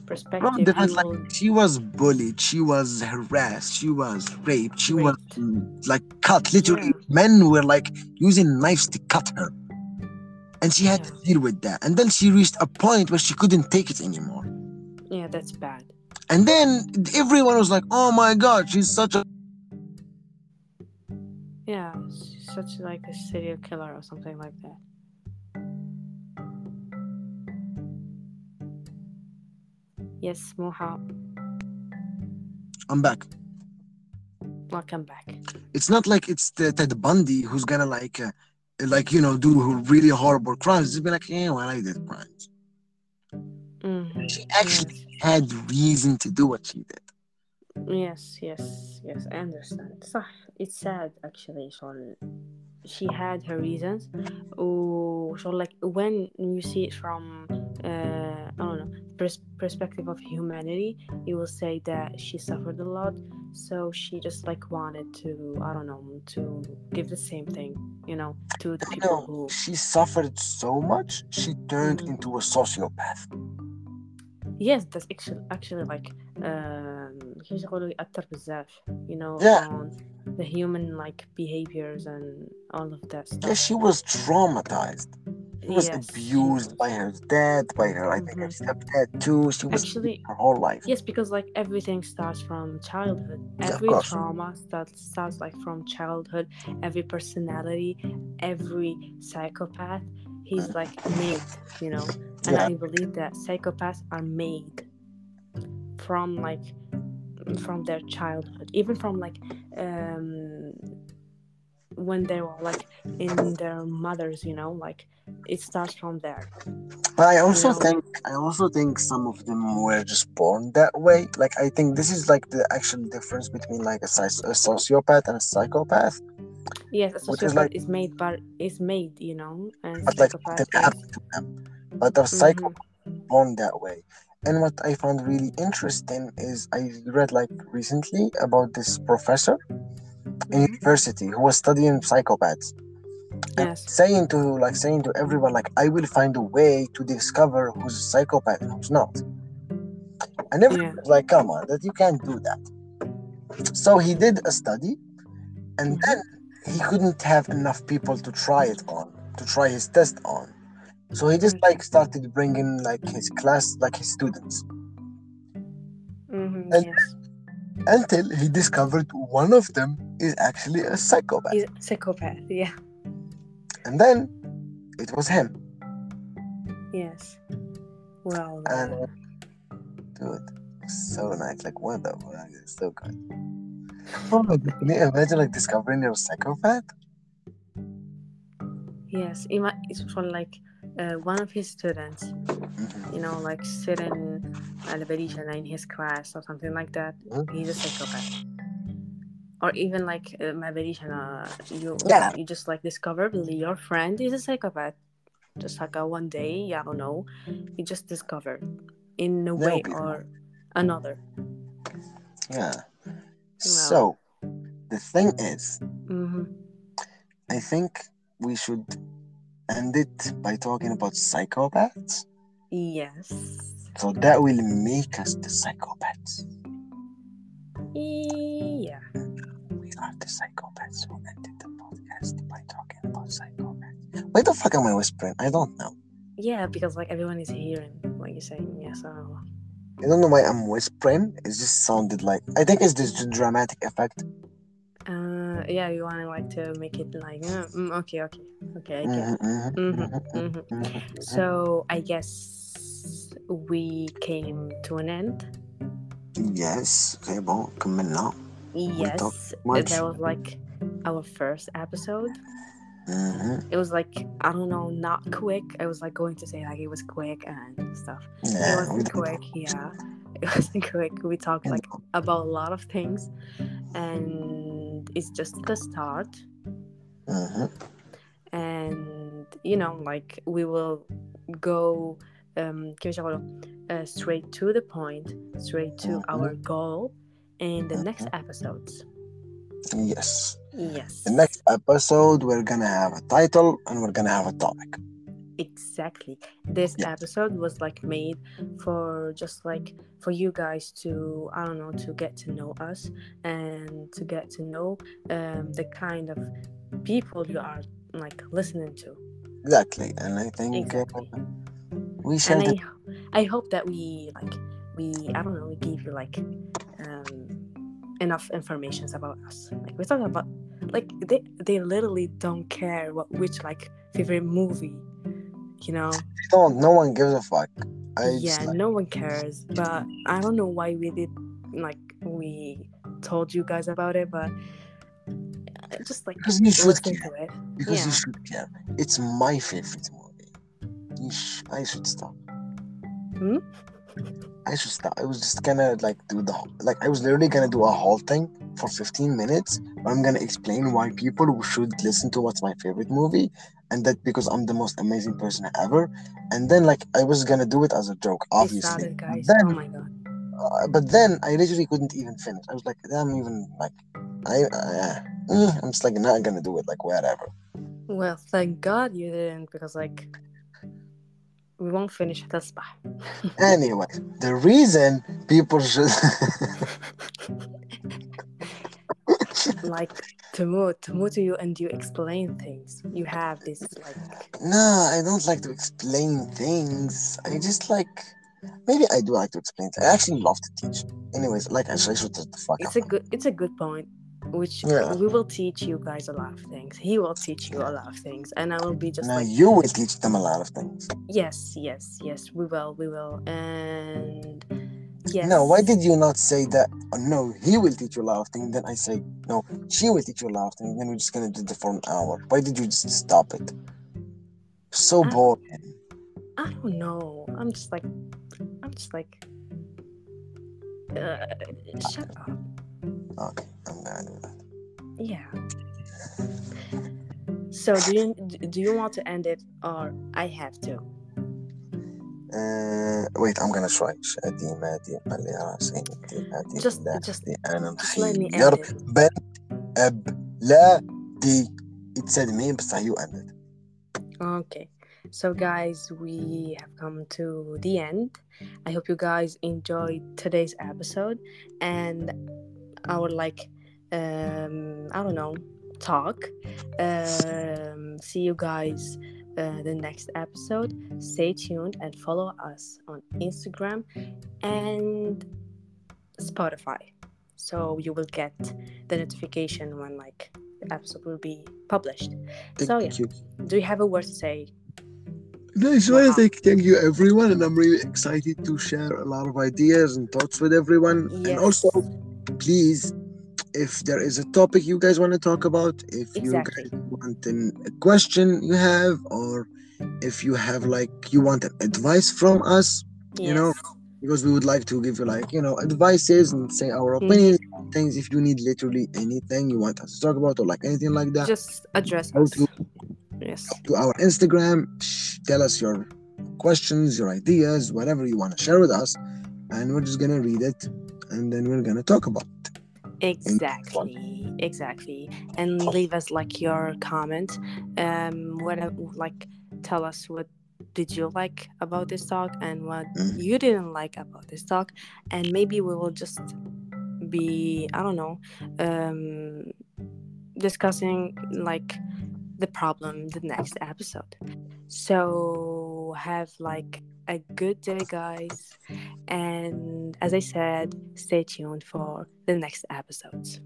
perspective. Different, like, she was bullied, she was harassed, she was raped, she raped. was like cut. Literally, yeah. men were like using knives to cut her, and she had yeah. to deal with that. And then she reached a point where she couldn't take it anymore. Yeah, that's bad. And then everyone was like, "Oh my God, she's such a." yeah she's such like a serial killer or something like that yes Moha I'm back. welcome back It's not like it's the Ted Bundy who's gonna like, uh, like you know, do really horrible crimes. Just be like, yeah, well, I did crimes. Mhm. She actually had reason to do what she did. Yes, yes, yes, I understand. صح, it's sad actually. شغل she had her reasons. Oh, so like when you see it from uh, I don't know pers- perspective of humanity, you will say that she suffered a lot, so she just like wanted to I don't know to give the same thing, you know, to the I people know who she suffered so much, she turned Mhm. into a sociopath. yes that's actually actually like um كيفاش يقولوا يأثر بزاف you know Yeah. on the human like behaviors and all of that Yeah, stuff she was traumatized. She was Yes, abused she by her dad, by her, I think, her Mhm. stepdad too. She was Actually, her whole life. yes because like everything starts from childhood Yeah, of every course. trauma starts starts like from childhood every personality every psychopath he's like made you know and Yeah. i believe that psychopaths are made from like from their childhood even from like um when they were like in their mothers you know like it starts from there But I also know? think I also think some of them were just born that way. Like I think this is like the actual difference between like a, a sociopath and a psychopath. yes a Which is like- is made but is made you know and But like psychopath them. but a psycho Mhm. born that way. And what I found really interesting is I read like recently about this professor in Mhm. university who was studying psychopaths and Yes. saying to like saying to everyone like I will find a way to discover who's a psychopath and who's not. And everyone Yeah. was like, come on, that you can't do that. So he did a study and Mhm. then he couldn't have enough people to try it on, to try his test on. So he just like started bringing like his class, like his students, Mhm. And- Yes. until he discovered one of them is actually a psychopath. He's a psychopath. Yeah. And then it was him. Yes. Well. And dude, so nice. Like what the fuck? It's so good. Oh my god, can you imagine like discovering you're a psychopath? yes. It's for like uh, one of his students, you know, like sitting at the in his class or something like that. Mm-hmm. He's a psychopath. Or even like uh, my Belishana, uh, you yeah. you just like discover your friend is a psychopath. Just like a one day, I don't know, you just discover, in a way or another. Yeah. Well, so the thing is, mm-hmm. I think we should end it by talking about psychopaths. Yes. So that will make us the psychopaths. Yeah. We are the psychopaths who ended the podcast by talking about psychopaths. Why the fuck am I whispering? I don't know. Yeah, because like everyone is hearing what you're saying. Yes, I don't know. I don't know why I'm whispering. It just sounded like I think it's just the dramatic effect yeah, you want to like to make it like mm, mm okay, okay, okay. I get. Mm-hmm, mm-hmm. So I guess we came to an end. Yes, okay, Well, comme maintenant. Yes, that was like our first episode. Mm-hmm. It was like I don't know, not quick. I was like going to say like it was quick and stuff. Yeah, it wasn't quick. Yeah, *laughs* it wasn't quick. We talked like about a lot of things, and and it's just the start uh-huh. and you know like we will go um, uh, straight to the point straight to uh-huh. our goal in the uh-huh. next episodes yes yes the next episode we're gonna have a title and we're gonna have a topic exactly this episode was like made for just like for you guys to i don't know to get to know us and to get to know um the kind of people you are like listening to Exactly. And I think uh, exactly we and I. I hope that we like we I don't know we gave you like um enough information about us like we're talking about like they they literally don't care what which like favorite movie you know Don't. No one gives a fuck. I yeah like, no one cares but I don't know why we did like we told you guys about it but uh, just like because you should care. it Because you should care. It's my favorite movie. Sh- I should stop. Hmm? I just stop. I was just gonna like do the like I was literally gonna do a whole thing for 15 minutes. Where I'm gonna explain why people should listen to what's my favorite movie, and that because I'm the most amazing person ever. And then like I was gonna do it as a joke, obviously. started guys Then, oh my god uh, but then I literally couldn't even finish. I was like, I'm even like, I, uh, eh, I'm just like not gonna do it. Like whatever. Well, thank God you didn't, because like we won't finish التصبح. *laughs* Anyway, the reason people should *laughs* like to move to move to you and you explain things. You have this like no, I don't like to explain things. I just like maybe I do like to explain. Things. I actually love to teach. Anyways, like I should, I should just the fuck it's up. a good it's a good point. Which Yeah. we will teach you guys a lot of things. He will teach you a lot of things, and I will be just Now like you will teach them a lot of things. yes, yes, yes. We will, we will, and yes. No, why did you not say that? Oh, no, he will teach you a lot of things. Then I say no, she will teach you a lot of things. Then we're just gonna do it for an hour. Why did you just stop it? So I- boring. I don't know. I'm just like I'm just like uh, shut up. Okay, I'm gonna do that. Yeah. So do you do you want to end it or I have to? Uh, wait, I'm gonna try. شادي مادي مالي راسي دي مادي Just- لا just- دي أنا just let me مخير end it. بنت أب لا دي it said me بصح you ended Okay. So, guys, we have come to the end. I hope you guys enjoyed today's episode and our, like, um, I don't know, talk. Um, see you guys uh, the next episode. Stay tuned and follow us on Instagram and Spotify. So you will get the notification when like the episode will be published. thank So, yeah. you Do you have a word to say? No, I just want Wow. thank, thank you everyone, and I'm really excited to share a lot of ideas and thoughts with everyone. And also, please, if there is a topic you guys want to talk about, if Exactly. you guys want an, a question you have, or if you have like you want an advice from us, you know, because we would like to give you like you know advices and say our opinions, on things. If you need literally anything you want us to talk about, or like anything like that, just address go us. to Yes. to our Instagram. Tell us your questions, your ideas, whatever you want to share with us, and we're just gonna read it, and then we're gonna talk about it. Exactly. Exactly. And leave us like your comment. Um what like tell us what did you like about this talk and what Mhm. you didn't like about this talk and maybe we will just be I don't know um discussing like the problem the next episode. So have like a good day guys and as I said stay tuned for the next episodes.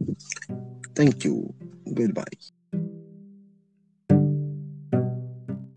Thank you. Goodbye.